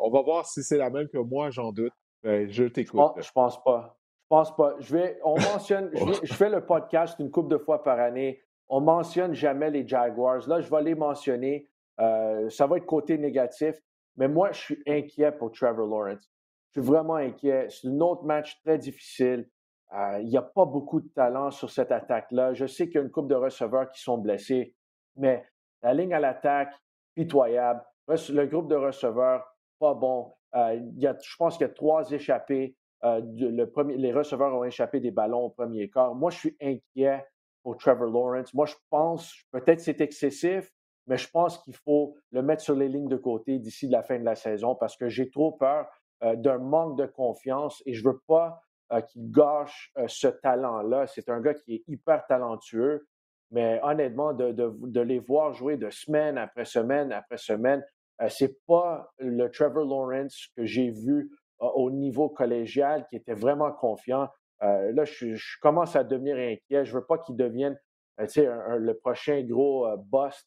A: on va voir si c'est la même que moi, j'en doute. Ben, je t'écoute.
B: Je, pense pas. Je pense pas. Je vais, on mentionne, je, fais le podcast une couple de fois par année. On mentionne jamais les Jaguars. Là, je vais les mentionner. Euh, ça va être côté négatif. Mais moi, je suis inquiet pour Trevor Lawrence. Je suis vraiment inquiet. C'est un autre match très difficile. Euh, il n'y a pas beaucoup de talent sur cette attaque-là. Je sais qu'il y a une couple de receveurs qui sont blessés, mais la ligne à l'attaque, pitoyable. Le groupe de receveurs, pas bon. Euh, je pense qu'il y a trois échappés. Euh, les receveurs ont échappé des ballons au premier quart. Moi, je suis inquiet pour Trevor Lawrence. Moi, je pense, peut-être c'est excessif, mais je pense qu'il faut le mettre sur les lignes de côté d'ici la fin de la saison parce que j'ai trop peur d'un manque de confiance et je ne veux pas qu'il gâche ce talent-là. C'est un gars qui est hyper talentueux, mais honnêtement, de, de, les voir jouer de semaine après semaine après semaine, ce euh, c'est pas le Trevor Lawrence que j'ai vu euh, au niveau collégial qui était vraiment confiant. Euh, là, je, commence à devenir inquiet. Je veux pas qu'il devienne le prochain gros bust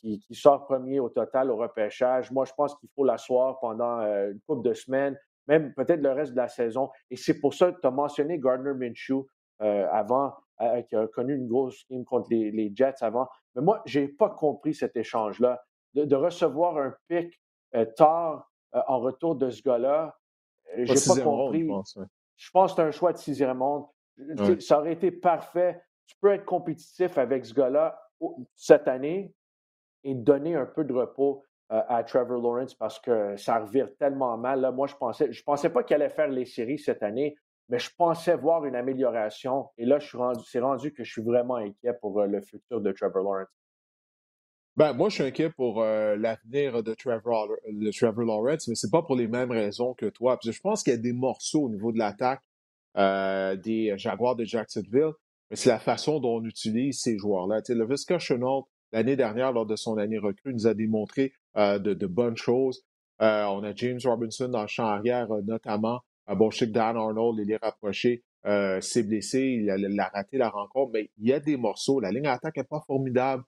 B: qui, sort premier au total au repêchage. Moi, je pense qu'il faut l'asseoir pendant une couple de semaines, même peut-être le reste de la saison. Et c'est pour ça que tu as mentionné Gardner Minshew avant, qui a connu une grosse game contre les, les Jets avant. Mais moi, je n'ai pas compris cet échange-là de, recevoir un pic euh, tard euh, en retour de ce gars-là, euh, j'ai pas compris. je, pense, je pense que c'est un choix de sixième monde. Ça aurait été parfait. Tu peux être compétitif avec ce gars-là cette année et donner un peu de repos à Trevor Lawrence parce que ça revire tellement mal. Là, moi, je pensais, je pensais pas qu'il allait faire les séries cette année, mais je pensais voir une amélioration. Et là, je suis rendu, c'est rendu que je suis vraiment inquiet pour le futur de Trevor Lawrence.
A: Ben, moi, je suis inquiet pour euh, l'avenir de Trevor, Trevor Lawrence, mais c'est pas pour les mêmes raisons que toi. je pense qu'il y a des morceaux au niveau de l'attaque euh, des Jaguars de Jacksonville, mais c'est la façon dont on utilise ces joueurs-là. Tu le Visca Chenault, l'année dernière, lors de son année recrue, nous a démontré euh, de, de, bonnes choses. on a James Robinson dans le champ arrière, notamment. bon, je sais que Dan Arnold, il est rapproché, s'est blessé, il a, il a, raté la rencontre, mais il y a des morceaux. La ligne d'attaque n'est pas formidable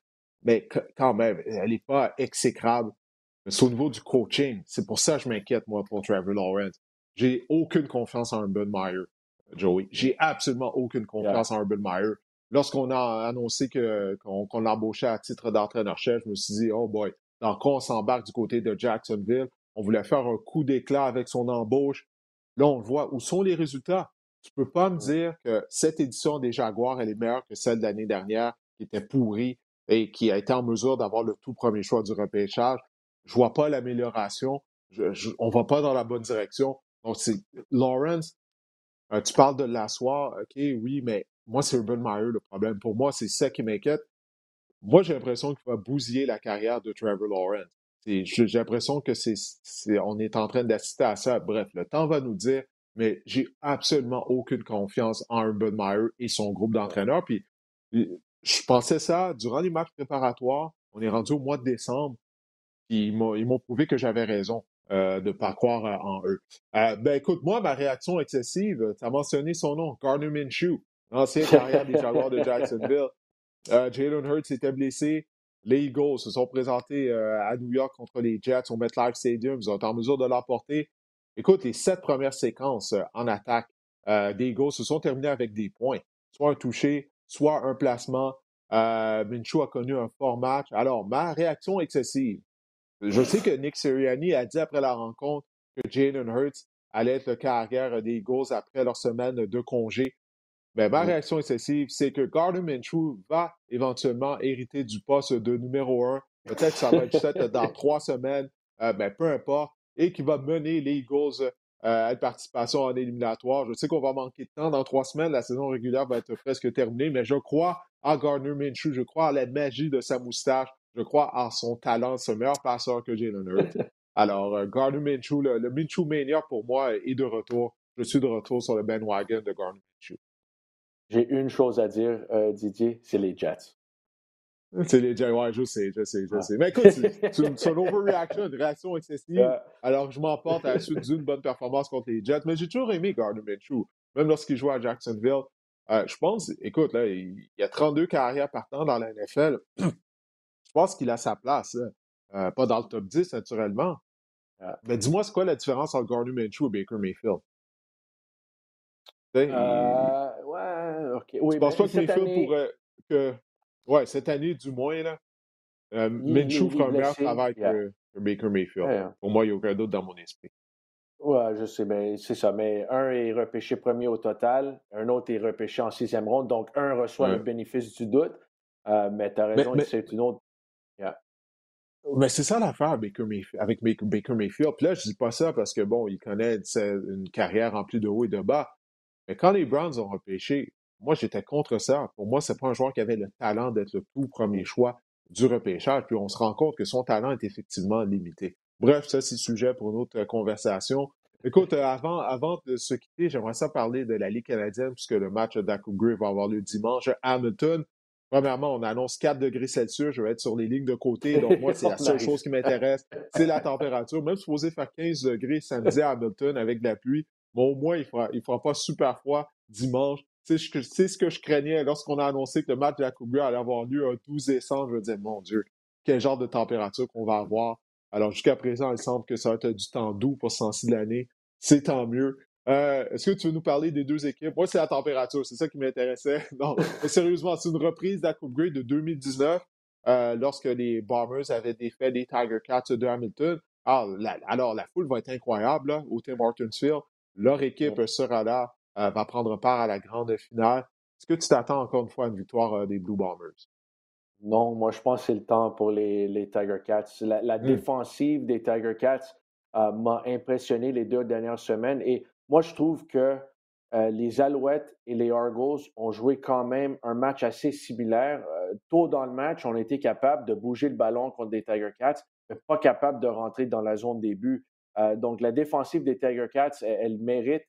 A: mais quand même, elle n'est pas exécrable. C'est au niveau du coaching. C'est pour ça que je m'inquiète, moi, pour Trevor Lawrence. J'ai aucune confiance en Urban Meyer, Joey. J'ai absolument aucune confiance en Urban Meyer. Lorsqu'on a annoncé qu'on l'embauchait à titre d'entraîneur-chef, je me suis dit, oh boy, dans quoi on s'embarque du côté de Jacksonville? On voulait faire un coup d'éclat avec son embauche. Là, on voit où sont les résultats? Tu peux pas me dire que cette édition des Jaguars, elle est meilleure que celle de l'année dernière, qui était pourrie et qui a été en mesure d'avoir le tout premier choix du repêchage. Je vois pas l'amélioration. on va pas dans la bonne direction. Donc, c'est Lawrence, euh, tu parles de l'asseoir, OK, oui, mais moi, c'est Urban Meyer le problème. Pour moi, c'est ça qui m'inquiète. moi, j'ai l'impression qu'il va bousiller la carrière de Trevor Lawrence. J'ai l'impression que c'est, on est en train d'assister à ça. Bref, le temps va nous dire, mais j'ai absolument aucune confiance en Urban Meyer et son groupe d'entraîneurs. Puis, je pensais ça durant les matchs préparatoires. On est rendu au mois de décembre. Puis, ils m'ont prouvé que j'avais raison. Euh, de ne pas croire euh, en eux. Euh, ben écoute, moi, ma réaction excessive, tu as mentionné son nom, Gardner Minshew, ancien carrière des Jaguars de Jacksonville. Jalen Hurts était blessé. Les Eagles se sont présentés à New York contre les Jets au MetLife Stadium. Ils ont été en mesure de l'emporter. Écoute, les sept premières séquences en attaque des Eagles se sont terminées avec des points. Soit un touché, soit un placement. Minshew a connu un fort match. Alors, ma réaction excessive, je sais que Nick Sirianni a dit après la rencontre que Jalen Hurts allait être le carrière des Eagles après leur semaine de congé. Mais ma réaction excessive, c'est que Gardner Minshew va éventuellement hériter du poste de numéro un. Peut-être que ça va être dans trois semaines, euh, ben, peu importe, et qui va mener les Eagles euh, à une participation en éliminatoire. Je sais qu'on va manquer de temps dans trois semaines. La saison régulière va être presque terminée, mais je crois à Gardner Minshew. Je crois à la magie de sa moustache je crois, en son talent, ce meilleur passeur que Jalen Hurts. Alors, euh, Gardner Minshew, le, le, Minshew Mania pour moi est de retour. Je suis de retour sur le bandwagon de Gardner.
B: J'ai une chose à dire, euh, Didier, c'est les Jets.
A: C'est les Jets, ouais, je sais, je sais, je ah. sais. Mais écoute, c'est une overreaction, une réaction excessive. Alors, je m'emporte à la suite d'une bonne performance contre les Jets. Mais j'ai toujours aimé Gardner Minshew, même lorsqu'il jouait à Jacksonville. Euh, je pense, écoute, là, il, y a 32 carrières partant dans la NFL. Je pense qu'il a sa place. Euh, pas dans le top 10, naturellement. Euh, mais dis-moi, c'est quoi la différence entre Gardner Minshew et Baker Mayfield?
B: Euh, ouais, OK.
A: Oui, je pense ben, pas que Mayfield pourrait... Que... Ouais, cette année, du moins, là, euh, Minshew fera un meilleur travail que, Baker Mayfield. Pour moi, il n'y a aucun doute dans mon esprit.
B: Ouais, je sais, mais c'est ça. Mais un est repêché premier au total, un autre est repêché en sixième ronde, donc un reçoit le bénéfice du doute. mais tu as raison, c'est une autre
A: mais c'est ça l'affaire avec Baker Mayfield. Puis là, je dis pas ça parce que, bon, il connaît une carrière remplie de hauts et de bas. Mais quand les Browns ont repêché, moi, j'étais contre ça. Pour moi, c'est pas un joueur qui avait le talent d'être le tout premier choix du repêchage. Puis on se rend compte que son talent est effectivement limité. Bref, ça, c'est sujet pour une autre conversation. Écoute, euh, avant, avant de se quitter, j'aimerais ça parler de la Ligue canadienne, puisque le match d'Acougray va avoir lieu dimanche. Hamilton Premièrement, on annonce 4 degrés Celsius. Je vais être sur les lignes de côté. Donc, moi, c'est la seule chose qui m'intéresse. C'est la température. Même supposé faire 15 degrés samedi à Hamilton avec de la pluie. Mais au moins, il fera, il fera pas super froid dimanche. C'est ce que je craignais lorsqu'on a annoncé que le match de la Coupe allait avoir lieu un 12 décembre. Je me disais, mon Dieu, quel genre de température qu'on va avoir. Alors, jusqu'à présent, il semble que ça va être du temps doux pour ce temps de l'année. C'est tant mieux. Euh, est-ce que tu veux nous parler des deux équipes? Moi, c'est la température, c'est ça qui m'intéressait. Non, mais sérieusement, c'est une reprise de la Coupe Grey de 2019, euh, lorsque les Bombers avaient défait les Tiger Cats de Hamilton. Alors la, alors, la foule va être incroyable au Tim Hortons Field. Leur équipe sera là, euh, va prendre part à la grande finale. Est-ce que tu t'attends encore une fois à une victoire des Blue Bombers?
B: Non, moi, je pense que c'est le temps pour les, les Tiger Cats. La, hmm. défensive des Tiger Cats m'a impressionné les deux dernières semaines et moi, je trouve que euh, les Alouettes et les Argos ont joué quand même un match assez similaire. Euh, tôt dans le match, on été capable de bouger le ballon contre des Tiger Cats, mais pas capable de rentrer dans la zone des buts. Euh, donc, la défensive des Tiger Cats, elle, mérite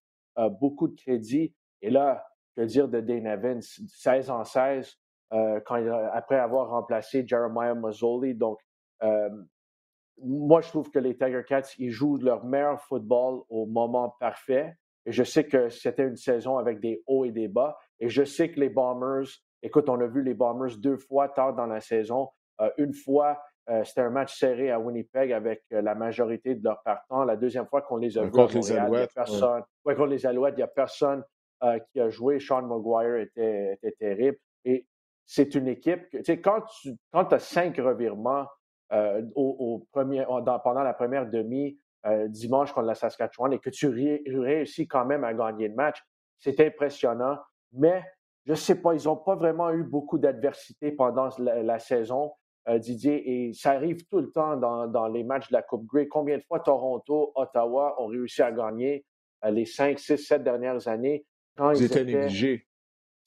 B: beaucoup de crédit. Et là, que dire de Dane Evans, 16 en 16, quand après avoir remplacé Jeremiah Mazzoli. Donc, moi, je trouve que les Tiger Cats, ils jouent leur meilleur football au moment parfait. Et je sais que c'était une saison avec des hauts et des bas. Et je sais que les Bombers, écoute, on a vu les Bombers deux fois tard dans la saison. Euh, une fois, euh, c'était un match serré à Winnipeg avec euh, la majorité de leurs partants. La deuxième fois qu'on les a vus
A: contre les Alouettes,
B: personne, ouais. contre les Alouettes, il n'y a personne qui a joué. Sean McGuire était, était terrible. Et c'est une équipe que, tu sais, quand tu quand as cinq revirements euh, au, premier, pendant la première demi euh, dimanche contre la Saskatchewan et que tu réussis quand même à gagner le match, c'est impressionnant. Mais je ne sais pas, ils n'ont pas vraiment eu beaucoup d'adversité pendant la, saison, euh, Didier, et ça arrive tout le temps dans, les matchs de la Coupe Grey. Combien de fois Toronto, Ottawa ont réussi à gagner les 5, 6, 7 dernières années
A: quand ils, étaient négligés.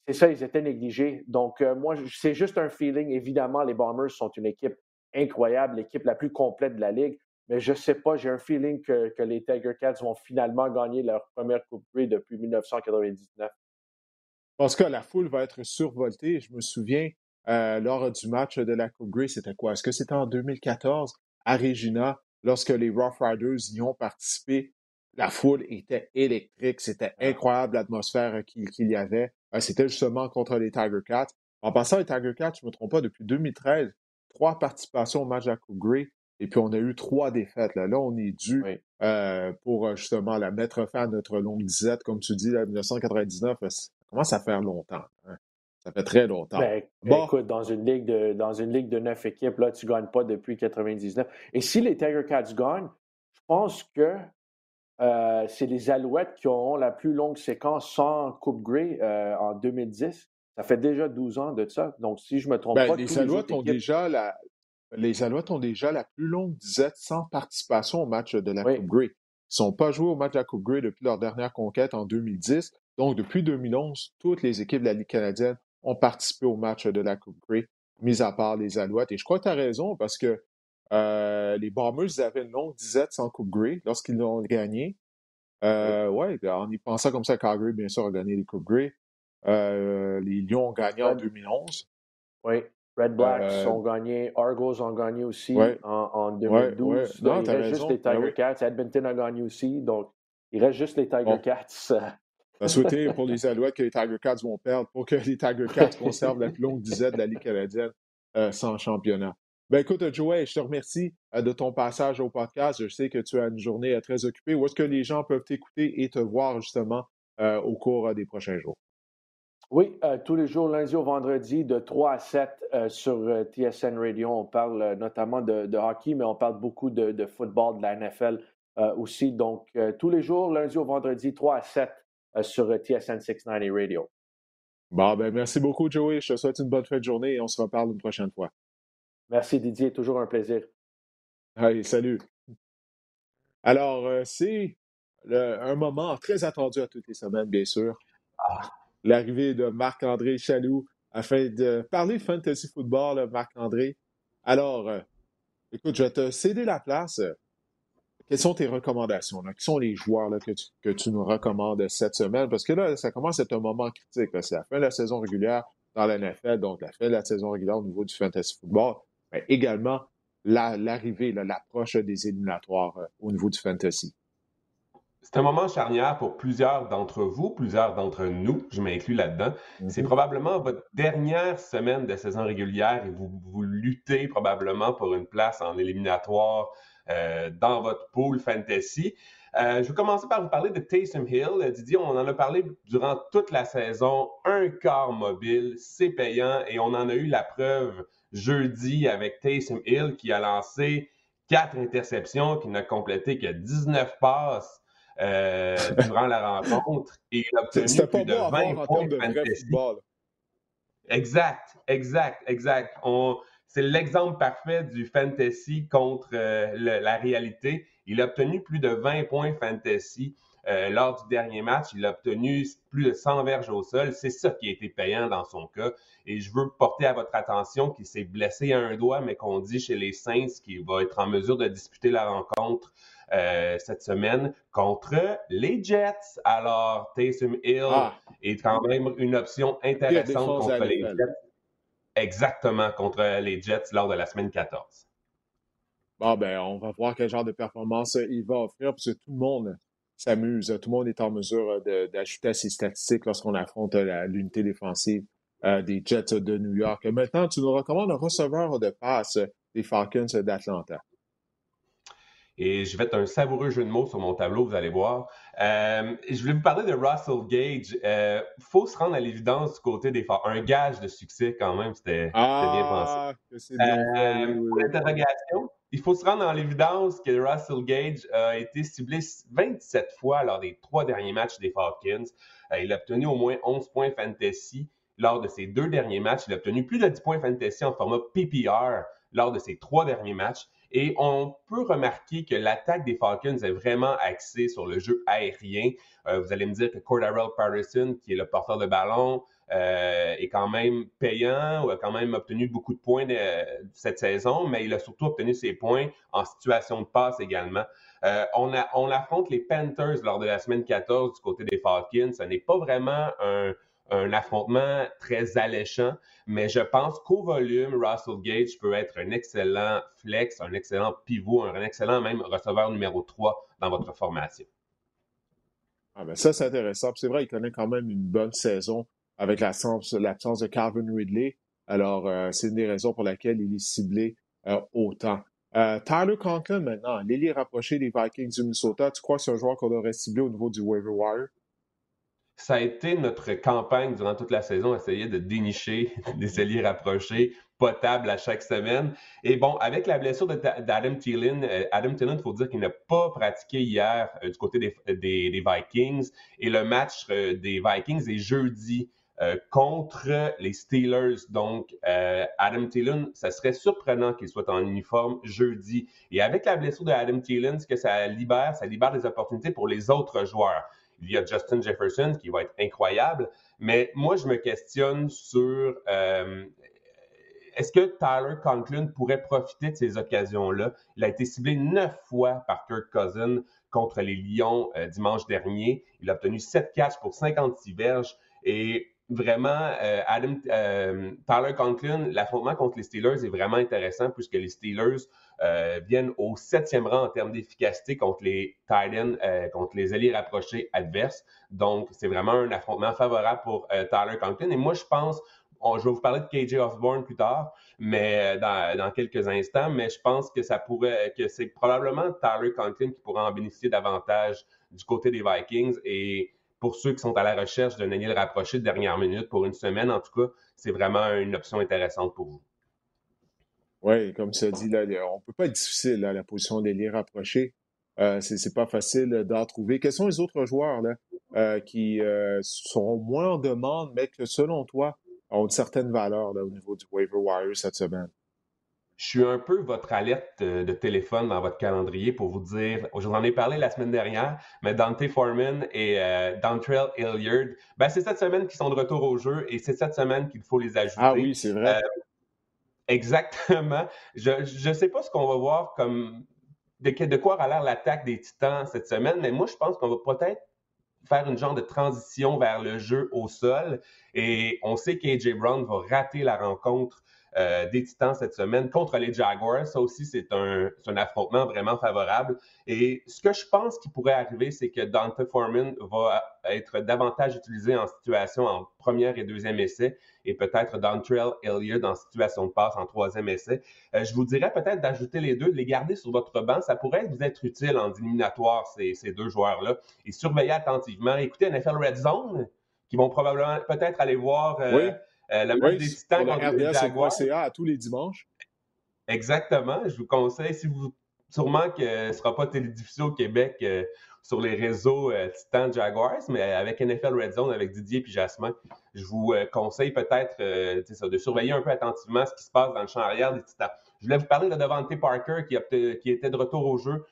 B: c'est ça, ils étaient négligés. Donc, moi, c'est juste un feeling. Évidemment, les Bombers sont une équipe incroyable, l'équipe la plus complète de la Ligue. Mais je ne sais pas, j'ai un feeling que, les Tiger Cats vont finalement gagner leur première Coupe Grey depuis 1999.
A: Parce que la foule va être survoltée. Je me souviens, euh, lors du match de la Coupe Grey, c'était quoi? Est-ce que c'était en 2014 à Regina, lorsque les Rough Riders y ont participé? La foule était électrique. C'était ah. incroyable l'atmosphère qu'il y avait. Euh, c'était justement contre les Tiger Cats. En passant, les Tiger Cats, je ne me trompe pas, depuis 2013, trois participations au match de la Coupe Grey. Et puis, on a eu trois défaites. Là, là on est dû euh, pour justement la mettre fin à notre longue disette, comme tu dis, là, 1999. Ça commence à faire longtemps. Hein. Ça fait très longtemps.
B: Ben, bon. Écoute, dans une ligue de dans une ligue de neuf équipes, là, tu ne gagnes pas depuis 99. Et si les Tiger Cats gagnent, je pense que euh, c'est les Alouettes qui auront la plus longue séquence sans Coupe Grey euh, en 2010. Ça fait déjà 12 ans de ça. Donc, si je me trompe
A: ben,
B: pas.
A: Les Alouettes ont déjà la, les Alouettes ont déjà la plus longue disette sans participation au match de la Coupe Grey. Ils ne sont pas joués au match de la Coupe Grey depuis leur dernière conquête en 2010. Donc, depuis 2011, toutes les équipes de la Ligue canadienne ont participé au match de la Coupe Grey, mis à part les Alouettes. Et je crois que tu as raison parce que euh, les Bombers avaient une longue disette sans Coupe Grey lorsqu'ils l'ont gagné. Euh, ouais, en y pensant comme ça, Calgary, bien sûr, a gagné les Coupes Grey. Euh, les Lions ont gagné en 2011.
B: Oui. Red Blacks euh, ont gagné, Argos ont gagné aussi en, 2012. il reste juste les ben Tiger Cats. Edmonton a gagné aussi. Donc, il reste juste les Tiger Cats.
A: On pour les Alouettes que les Tiger Cats vont perdre pour que les Tiger Cats conservent la plus longue dizaine de la Ligue canadienne euh, sans championnat. Ben écoute, Joey, je te remercie euh, de ton passage au podcast. Je sais que tu as une journée très occupée. Où est-ce que les gens peuvent t'écouter et te voir justement au cours des prochains jours?
B: Oui, euh, tous les jours, lundi au vendredi, de 3 à 7 euh, sur euh, TSN Radio. On parle notamment de, hockey, mais on parle beaucoup de, football, de la NFL aussi. Donc, tous les jours, lundi au vendredi, 3 à 7 sur TSN 690 Radio.
A: Bon, ben merci beaucoup, Joey. Je te souhaite une bonne fin de journée et on se reparle une prochaine fois.
B: Merci, Didier. Toujours un plaisir.
A: Allez, salut. Alors, c'est un moment très attendu à toutes les semaines, bien sûr. Ah l'arrivée de Marc-André Chaloux afin de parler fantasy football, Marc-André. Alors, euh, écoute, je vais te céder la place. Quelles sont tes recommandations? Là? Qui sont les joueurs que, tu, nous recommandes cette semaine? Parce que là, ça commence à être un moment critique. C'est la fin de la saison régulière dans la NFL, donc la fin de la saison régulière au niveau du fantasy football, mais également l'arrivée, l'approche des éliminatoires euh, au niveau du fantasy.
C: C'est un moment charnière pour plusieurs d'entre vous, plusieurs d'entre nous, je m'inclus là-dedans. C'est mhm. probablement votre dernière semaine de saison régulière et vous, vous luttez probablement pour une place en éliminatoire dans votre pool fantasy. Euh, je vais commencer par vous parler de Taysom Hill. Euh, Didier, on en a parlé durant toute la saison. Un quart mobile, c'est payant et on en a eu la preuve jeudi avec Taysom Hill qui a lancé quatre interceptions, qui n'a complété que 19 passes euh, durant la rencontre et il a obtenu plus de 20 points de fantasy. Exact, exact, exact. C'est l'exemple parfait du fantasy contre euh, la réalité. Il a obtenu plus de 20 points fantasy euh, lors du dernier match. Il a obtenu plus de 100 verges au sol. C'est ça qui a été payant dans son cas. Et je veux porter à votre attention qu'il s'est blessé à un doigt, mais qu'on dit chez les Saints qu'il va être en mesure de disputer la rencontre euh, cette semaine contre les Jets. Alors, Taysom Hill ah. est quand même une option intéressante contre les Jets. Exactement, contre les Jets lors de la semaine 14.
A: Bon, ben, on va voir quel genre de performance il va offrir, parce que tout le monde s'amuse. Tout le monde est en mesure d'ajouter à ses statistiques lorsqu'on affronte l'unité défensive euh, des Jets de New York. Maintenant, tu nous recommandes un receveur de passe des Falcons d'Atlanta.
C: Et je vais être un savoureux jeu de mots sur mon tableau, vous allez voir. Euh, je voulais vous parler de Russell Gage. Il euh, faut se rendre à l'évidence du côté des forts. Un gage de succès quand même, c'était bien pensé. Ah, euh, pour l'interrogation, il faut se rendre à l'évidence que Russell Gage a été ciblé 27 fois lors des trois derniers matchs des Falcons. il a obtenu au moins 11 points fantasy lors de ses deux derniers matchs. Il a obtenu plus de 10 points fantasy en format PPR lors de ses trois derniers matchs. Et on peut remarquer que l'attaque des Falcons est vraiment axée sur le jeu aérien. Euh, vous allez me dire que Cordarrelle Patterson, qui est le porteur de ballon, euh, est quand même payant ou a quand même obtenu beaucoup de points cette saison, mais il a surtout obtenu ses points en situation de passe également. Euh, on, a, on affronte les Panthers lors de la semaine 14 du côté des Falcons. Ce n'est pas vraiment un, un affrontement très alléchant, mais je pense qu'au volume, Russell Gage peut être un excellent flex, un excellent pivot, un excellent même receveur numéro 3 dans votre formation.
A: Ah ben ça, c'est intéressant. C'est vrai, il connaît quand même une bonne saison avec l'absence de Calvin Ridley. Alors, euh, c'est une des raisons pour laquelle il est ciblé euh, autant. Euh, Tyler Conklin, maintenant, l'ailier rapproché des Vikings du Minnesota, tu crois que c'est un joueur qu'on aurait ciblé au niveau du waiver wire?
C: Ça a été notre campagne durant toute la saison, essayer de dénicher des ailiers rapprochés potables à chaque semaine. Et bon, avec la blessure d'Adam Thielen, Adam Thielen, il faut dire qu'il n'a pas pratiqué hier du côté des, Vikings. Et le match des Vikings est jeudi. Euh, contre les Steelers. Donc, euh, Adam Thielen, ça serait surprenant qu'il soit en uniforme jeudi. Et avec la blessure de Adam Thielen, ce que ça libère, ça libère des opportunités pour les autres joueurs. Il y a Justin Jefferson qui va être incroyable, mais moi, je me questionne sur euh, est-ce que Tyler Conklin pourrait profiter de ces occasions-là? Il a été ciblé neuf fois par Kirk Cousin contre les Lions dimanche dernier. Il a obtenu sept catches pour 56 verges. Et vraiment, euh, Adam, euh, Tyler Conklin, l'affrontement contre les Steelers est vraiment intéressant puisque les Steelers euh, viennent au septième rang en termes d'efficacité contre les Titans, contre les alliés rapprochés adverses. Donc, c'est vraiment un affrontement favorable pour Tyler Conklin. Et moi, je pense, je vais vous parler de KJ Osborne plus tard, mais dans, dans, quelques instants, mais je pense que ça pourrait, que c'est probablement Tyler Conklin qui pourra en bénéficier davantage du côté des Vikings et pour ceux qui sont à la recherche d'un ailier rapproché de dernière minute pour une semaine, en tout cas, c'est vraiment une option intéressante pour vous.
A: Oui, comme ça dit, là, on ne peut pas être difficile à la position d'ailier rapproché. Euh, c'est pas facile d'en trouver. Quels sont les autres joueurs là, euh, qui euh, sont moins en demande, mais que selon toi ont une certaine valeur au niveau du waiver wire cette semaine?
C: Je suis un peu votre alerte de téléphone dans votre calendrier pour vous dire, je vous en ai parlé la semaine dernière, mais Dante Foreman et euh, Dontrell Hilliard, ben c'est cette semaine qu'ils sont de retour au jeu et c'est cette semaine qu'il faut les ajouter.
A: Ah oui, c'est vrai. Euh,
C: exactement. Je ne sais pas ce qu'on va voir comme de, de quoi a l'air l'attaque des Titans cette semaine, mais moi je pense qu'on va peut-être faire une genre de transition vers le jeu au sol. Et on sait qu'AJ Brown va rater la rencontre euh, des Titans cette semaine contre les Jaguars. Ça aussi, c'est un, un, affrontement vraiment favorable. Et ce que je pense qui pourrait arriver, c'est que Dante Foreman va être davantage utilisé en situation en première et deuxième essai et peut-être Dontrell Elliott en situation de passe en troisième essai. Euh, je vous dirais peut-être d'ajouter les deux, de les garder sur votre banc. Ça pourrait vous être utile en éliminatoire, ces, ces deux joueurs-là. Et surveiller attentivement. Écoutez NFL Red Zone, qui vont probablement peut-être aller voir euh.
A: Euh, le match des Titans contre les Jaguars. à tous les dimanches.
C: Exactement. Je vous conseille, si vous sûrement que ce ne sera pas télédiffusé au Québec euh, sur les réseaux euh, Titans Jaguars, mais avec NFL Red Zone, avec Didier et Jasmin, je vous conseille peut-être de surveiller un peu attentivement ce qui se passe dans le champ arrière des Titans. Je voulais vous parler de Devante Parker qui, qui était de retour au jeu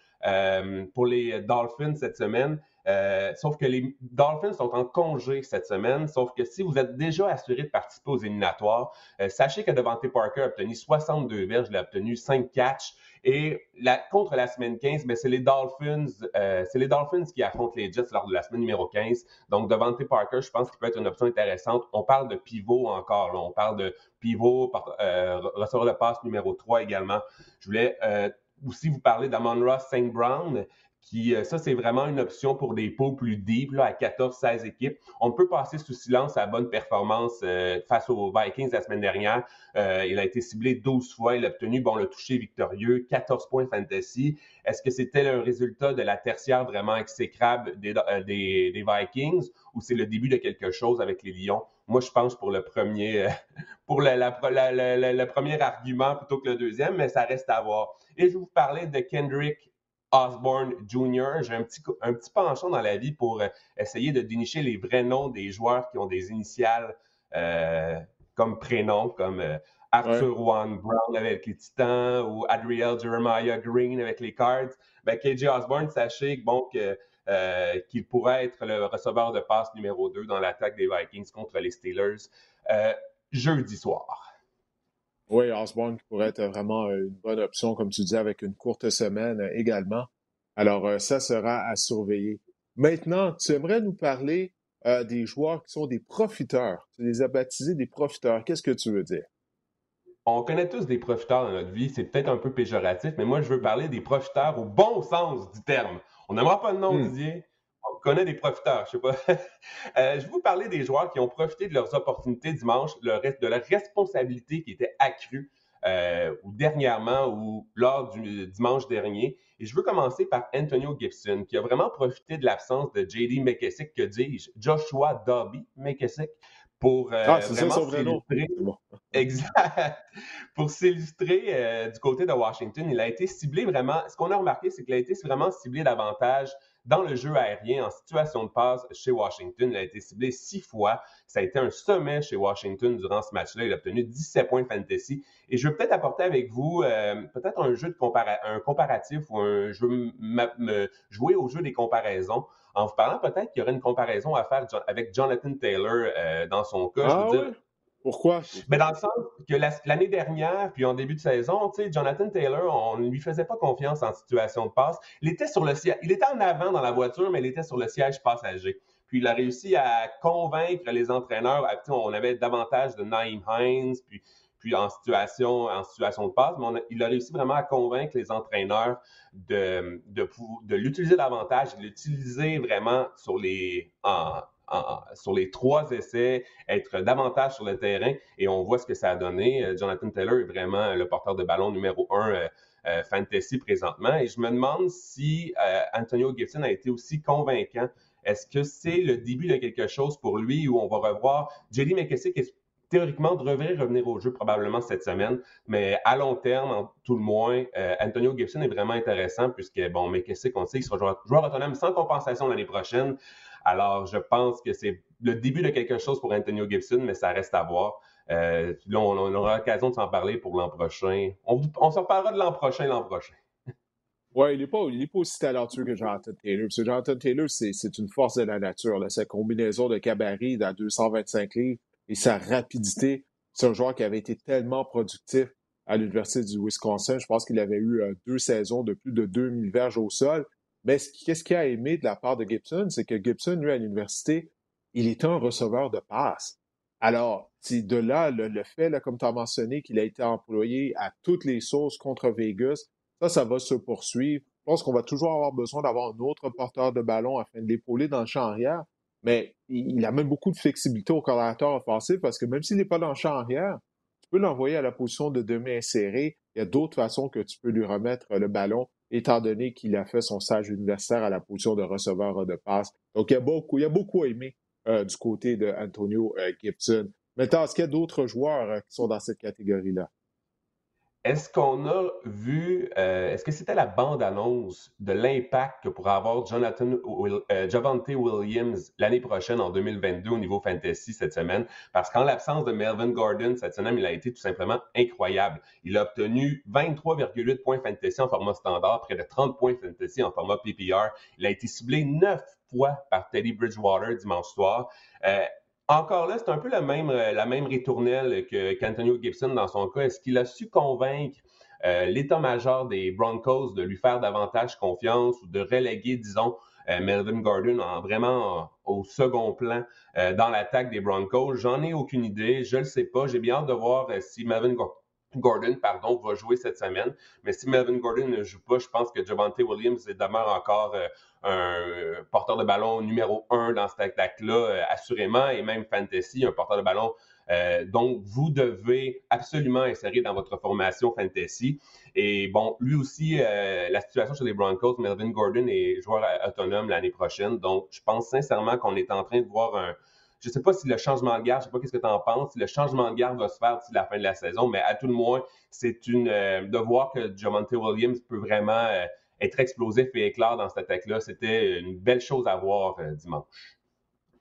C: pour les Dolphins cette semaine. Euh, sauf que les Dolphins sont en congé cette semaine. Sauf que si vous êtes déjà assuré de participer aux éliminatoires, euh, sachez que Devante Parker a obtenu 62 verges, il a obtenu 5 catchs. Et contre la semaine 15, mais ben, c'est les Dolphins, euh, c'est les Dolphins qui affrontent les Jets lors de la semaine numéro 15. Donc, Devante Parker, je pense qu'il peut être une option intéressante. On parle de pivot encore, on parle de pivot, recevoir de passe numéro 3 également. Je voulais aussi vous parler d'Amon Ross St. Brown, qui, euh, ça, c'est vraiment une option pour des pots plus deep, là, à 14-16 équipes. On peut passer sous silence sa bonne performance euh, face aux Vikings la semaine dernière. Euh, il a été ciblé 12 fois. Il a obtenu, bon, le toucher victorieux, 14 points fantasy. Est-ce que c'était un résultat de la tertiaire vraiment exécrable des, des, Vikings ou c'est le début de quelque chose avec les Lions? Moi, je pense pour le premier, pour le, le premier argument plutôt que le deuxième, mais ça reste à voir. Et je vous parler de Kendrick Osborne Jr. J'ai un petit, un petit penchant dans la vie pour euh, essayer de dénicher les vrais noms des joueurs qui ont des initiales euh, comme prénom, comme Arthur One Brown avec les Titans ou Adriel Jeremiah Green avec les Cards. Ben, KJ Osborne, sachez bon, qu'il pourrait être le receveur de passe numéro 2 dans l'attaque des Vikings contre les Steelers jeudi soir.
A: Oui, Osborne pourrait être vraiment une bonne option, comme tu dis, avec une courte semaine également. Alors, ça sera à surveiller. Maintenant, tu aimerais nous parler euh, des joueurs qui sont des profiteurs. Tu les as baptisés des profiteurs. Qu'est-ce que tu veux dire?
C: On connaît tous des profiteurs dans notre vie. C'est peut-être un peu péjoratif, mais moi, je veux parler des profiteurs au bon sens du terme. On n'aimera pas le nom, hmm. Didier. On connaît des profiteurs, je sais pas. Euh, je vais vous parler des joueurs qui ont profité de leurs opportunités dimanche, de leur responsabilité qui était accrue euh, ou dernièrement ou lors du dimanche dernier. Et je veux commencer par Antonio Gibson, qui a vraiment profité de l'absence de JD McKessick, que dis-je, Joshua Dobby McKessick, pour euh, ah, vraiment s'illustrer. Exact. Pour s'illustrer euh, du côté de Washington, il a été ciblé vraiment. Ce qu'on a remarqué, c'est qu'il a été vraiment ciblé davantage dans le jeu aérien, en situation de passe chez Washington, il a été ciblé six fois. Ça a été un sommet chez Washington durant ce match-là. Il a obtenu 17 points fantasy. Et je veux peut-être apporter avec vous euh, peut-être un jeu de un comparatif ou un jeu me jouer au jeu des comparaisons en vous parlant peut-être qu'il y aurait une comparaison à faire avec Jonathan Taylor euh, dans son cas.
A: Ah, je veux dire, pourquoi?
C: Mais dans le sens que l'année dernière, puis en début de saison, Jonathan Taylor, on ne lui faisait pas confiance en situation de passe. Il était sur le il était en avant dans la voiture, mais il était sur le siège passager. Puis il a réussi à convaincre les entraîneurs. On avait davantage de Naïm Hines, puis, puis en situation, en situation de passe, mais il a réussi vraiment à convaincre les entraîneurs de, de, l'utiliser davantage, de l'utiliser vraiment sur les, sur les trois essais, être davantage sur le terrain et on voit ce que ça a donné. Euh, Jonathan Taylor est vraiment le porteur de ballon numéro un euh, euh, fantasy présentement et je me demande si Antonio Gibson a été aussi convaincant. Est-ce que c'est le début de quelque chose pour lui où on va revoir Jerry McKessick théoriquement devrait revenir au jeu probablement cette semaine, mais à long terme, en tout le moins, Antonio Gibson est vraiment intéressant puisque, bon, McKessick, on sait? Qu'il sera joueur, autonome sans compensation l'année prochaine. Alors, je pense que c'est le début de quelque chose pour Antonio Gibson, mais ça reste à voir. Euh, là, on, aura l'occasion de s'en parler pour l'an prochain. On, s'en parlera de l'an prochain l'an prochain.
A: Oui, il n'est pas, pas, aussi talentueux que Jonathan Taylor. Parce que Jonathan Taylor, c'est une force de la nature. Sa combinaison de cabaret à 225 livres et sa rapidité. C'est un joueur qui avait été tellement productif à l'Université du Wisconsin. Je pense qu'il avait eu euh, deux saisons de plus de 2000 verges au sol. Mais qu'est-ce qu'il a aimé de la part de Gibson, c'est que Gibson, lui, à l'université, il était un receveur de passe. Alors, de là, le, fait, comme tu as mentionné, qu'il a été employé à toutes les sources contre Vegas, ça, ça va se poursuivre. Je pense qu'on va toujours avoir besoin d'avoir un autre porteur de ballon afin de l'épauler dans le champ arrière. Mais il a même beaucoup de flexibilité au coordinateur offensif parce que même s'il n'est pas dans le champ arrière, tu peux l'envoyer à la position de demi inséré. Il y a d'autres façons que tu peux lui remettre le ballon étant donné qu'il a fait son stage universitaire à la position de receveur de passe. Donc, il y a beaucoup, il y a beaucoup aimé euh, du côté de Antonio euh, Gibson. Maintenant, est-ce qu'il y a d'autres joueurs euh, qui sont dans cette catégorie-là?
C: Est-ce qu'on a vu, euh, est-ce que c'était la bande-annonce de l'impact que pourrait avoir Jonathan, euh, Javante Williams l'année prochaine en 2022 au niveau fantasy cette semaine? Parce qu'en l'absence de Melvin Gordon cette semaine, il a été tout simplement incroyable. Il a obtenu 23,8 points fantasy en format standard, près de 30 points fantasy en format PPR. Il a été ciblé neuf fois par Teddy Bridgewater dimanche soir. Euh, encore là, c'est un peu la même, euh, la même ritournelle qu'Antonio Gibson dans son cas. Est-ce qu'il a su convaincre euh, l'état-major des Broncos de lui faire davantage confiance ou de reléguer, disons, euh, Melvin Gordon en vraiment au second plan dans l'attaque des Broncos? J'en ai aucune idée. Je ne le sais pas. J'ai bien hâte de voir si Melvin Gordon pardon, va jouer cette semaine. Mais si Melvin Gordon ne joue pas, je pense que Javante Williams demeure encore un porteur de ballon numéro un dans cette attaque-là, euh, assurément, et même Fantasy, un porteur de ballon. Euh, donc, vous devez absolument insérer dans votre formation Fantasy. Et bon, lui aussi, euh, la situation sur les Broncos, Melvin Gordon est joueur autonome l'année prochaine. Donc, je pense sincèrement qu'on est en train de voir un, je ne sais pas si le changement de garde, je ne sais pas qu'est-ce que tu en penses, si le changement de garde va se faire d'ici la fin de la saison, mais à tout le moins, c'est une de voir que Jamonte Williams peut vraiment être explosif et éclair dans cette attaque-là. C'était une belle chose à voir euh, dimanche.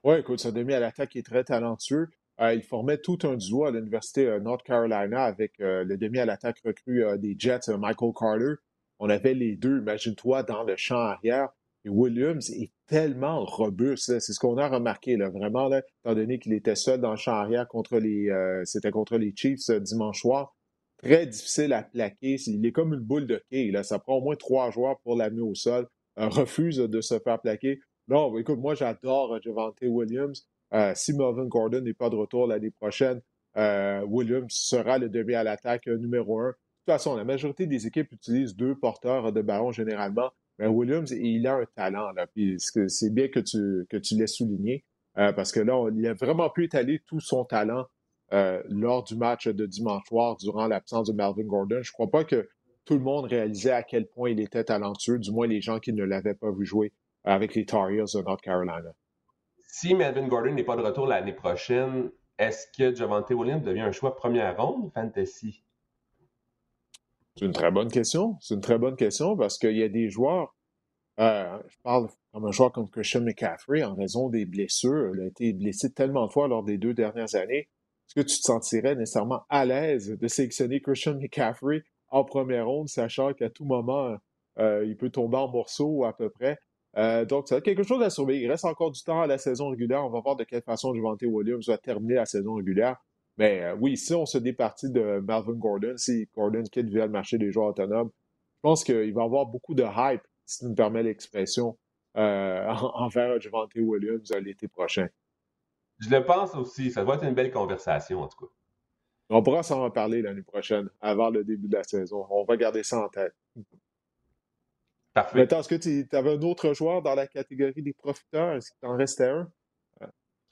A: Oui, écoute, ça demi à l'attaque est très talentueux. il formait tout un duo à l'Université North Carolina avec le demi à l'attaque recru des Jets, Michael Carter. On avait les deux, imagine-toi, dans le champ arrière. Williams est tellement robuste. C'est ce qu'on a remarqué, là, vraiment, là, étant donné qu'il était seul dans le champ arrière contre les. Euh, c'était contre les Chiefs euh, dimanche soir. Très difficile à plaquer. Il est comme une boule de quai. Là. Ça prend au moins trois joueurs pour l'amener au sol. refuse de se faire plaquer. Non, écoute, moi, j'adore euh, Javante Williams. si Melvin Gordon n'est pas de retour l'année prochaine, Williams sera le demi à l'attaque numéro un. De toute façon, la majorité des équipes utilisent deux porteurs de ballon généralement. Mais Williams, il a un talent, là. Puis c'est bien que tu, que tu l'aies souligné, euh, parce que là, il a vraiment pu étaler tout son talent euh, lors du match de dimanche soir, durant l'absence de Melvin Gordon. Je ne crois pas que tout le monde réalisait à quel point il était talentueux, du moins les gens qui ne l'avaient pas vu jouer avec les Tar Heels de North Carolina.
C: Si Melvin Gordon n'est pas de retour l'année prochaine, est-ce que Javante Williams devient un choix première ronde fantasy?
A: C'est une très bonne question. C'est une très bonne question parce qu'il y a des joueurs. Euh, je parle comme un joueur comme Christian McCaffrey en raison des blessures. Il a été blessé tellement de fois lors des deux dernières années. Est-ce que tu te sentirais nécessairement à l'aise de sélectionner Christian McCaffrey en première ronde, sachant qu'à tout moment, euh, il peut tomber en morceaux à peu près? Euh, donc, c'est quelque chose à surveiller. Il reste encore du temps à la saison régulière. On va voir de quelle façon Javante Williams va terminer la saison régulière. Mais euh, oui, si on se départit de Melvin Gordon, si Gordon quitte via le marché des joueurs autonomes, je pense qu'il va y avoir beaucoup de hype, si tu me permets l'expression, euh, envers Javante Williams euh, l'été prochain.
C: Je le pense aussi. Ça doit être une belle conversation, en tout cas.
A: On pourra s'en reparler l'année prochaine, avant le début de la saison. On va garder ça en tête.
C: Parfait.
A: Maintenant, est-ce que tu avais un autre joueur dans la catégorie des profiteurs? Est-ce qu'il t'en restait un?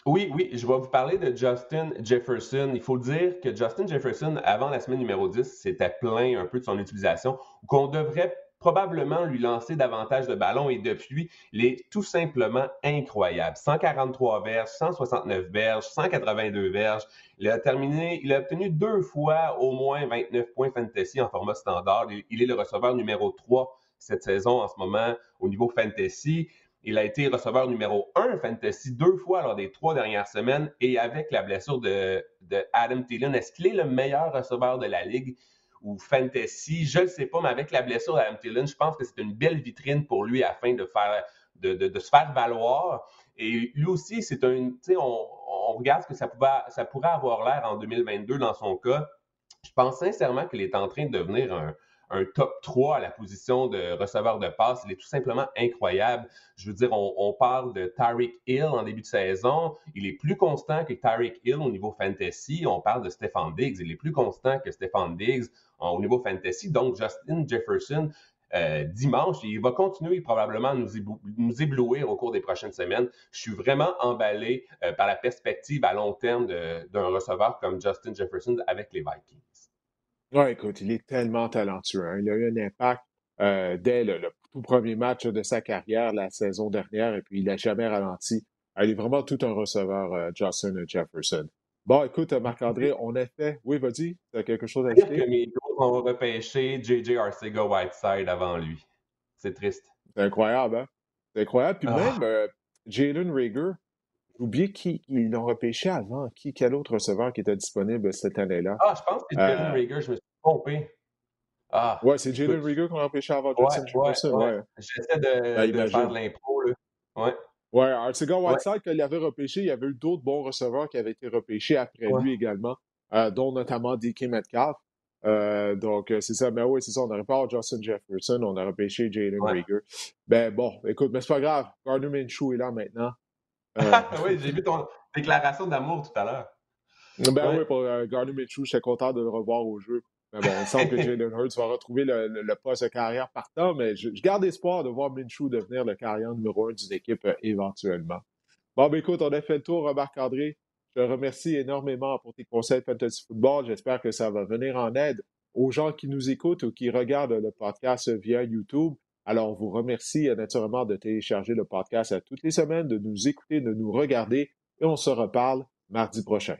C: Oui, oui, je vais vous parler de Justin Jefferson. Il faut dire que Justin Jefferson, avant la semaine numéro 10, s'était plaint un peu de son utilisation, qu'on devrait probablement lui lancer davantage de ballons et depuis, il est tout simplement incroyable. 143 verges, 169 verges, 182 verges. Il a terminé, il a obtenu deux fois au moins 29 points fantasy en format standard. Il est le receveur numéro 3 cette saison en ce moment au niveau fantasy. Il a été receveur numéro un fantasy deux fois lors des trois dernières semaines et avec la blessure de, Adam Thielen, est-ce qu'il est le meilleur receveur de la ligue ou fantasy? Je ne sais pas, mais avec la blessure d'Adam Thielen, je pense que c'est une belle vitrine pour lui afin de faire de, se faire valoir. Et lui aussi, c'est un, sais, on, regarde ce que ça, ça pourrait avoir l'air en 2022 dans son cas. Je pense sincèrement qu'il est en train de devenir un, un top 3 à la position de receveur de passe. Il est tout simplement incroyable. Je veux dire, on, parle de Tyreek Hill en début de saison. Il est plus constant que Tyreek Hill au niveau fantasy. On parle de Stefan Diggs. Il est plus constant que Stefan Diggs au niveau fantasy. Donc, Justin Jefferson, euh, dimanche. Il va continuer probablement à nous, nous, éblouir au cours des prochaines semaines. Je suis vraiment emballé euh, par la perspective à long terme d'un receveur comme Justin Jefferson avec les Vikings.
A: Oui, écoute, il est tellement talentueux. Hein. Il a eu un impact euh, dès le, tout premier match de sa carrière la saison dernière et puis il n'a jamais ralenti. Il est vraiment tout un receveur, euh, Justin Jefferson. Bon, écoute, Marc-André, on a fait. Oui, vas-y, tu as quelque chose à dire?
C: que mes ont repêché J.J. Arcega Whiteside avant lui. C'est triste.
A: C'est incroyable, hein? C'est incroyable. Puis ah. même euh, Jalen Rager, oublié qui ils l'ont repêché avant. Qui, quel autre receveur qui était disponible cette année-là?
C: Ah, je pense que c'est Jalen euh, Rager, je me suis trompé.
A: Ah, ouais, c'est Jalen Rieger qu'on a repêché avant Justin Jefferson. Ouais,
C: J'essaie de, ben, faire de l'impro. Ouais.
A: Ouais, Artigan Whiteside, quand il avait repêché, il y avait eu d'autres bons receveurs qui avaient été repêchés après lui également, euh, dont notamment DK Metcalf. Euh, donc, c'est ça. Mais ben oui, c'est ça. On n'aurait pas Justin Jefferson, on a repêché Jalen Rieger. Ben bon, écoute, mais c'est pas grave. Gardner Minshew est là maintenant.
C: Euh, oui, j'ai vu ton déclaration d'amour tout à l'heure.
A: Ben oui, pour euh, Minshew, je suis content de le revoir au jeu. Mais bon, il semble que Jalen Hurts va retrouver le, poste de carrière partant, mais je, garde espoir de voir Minshew devenir le carrière numéro un d'une équipe euh, éventuellement. Bon, ben écoute, on a fait le tour, Marc-André. Je te remercie énormément pour tes conseils de fantasy football. J'espère que ça va venir en aide aux gens qui nous écoutent ou qui regardent le podcast via YouTube. Alors, on vous remercie euh, naturellement de télécharger le podcast à toutes les semaines, de nous écouter, de nous regarder et on se reparle mardi prochain.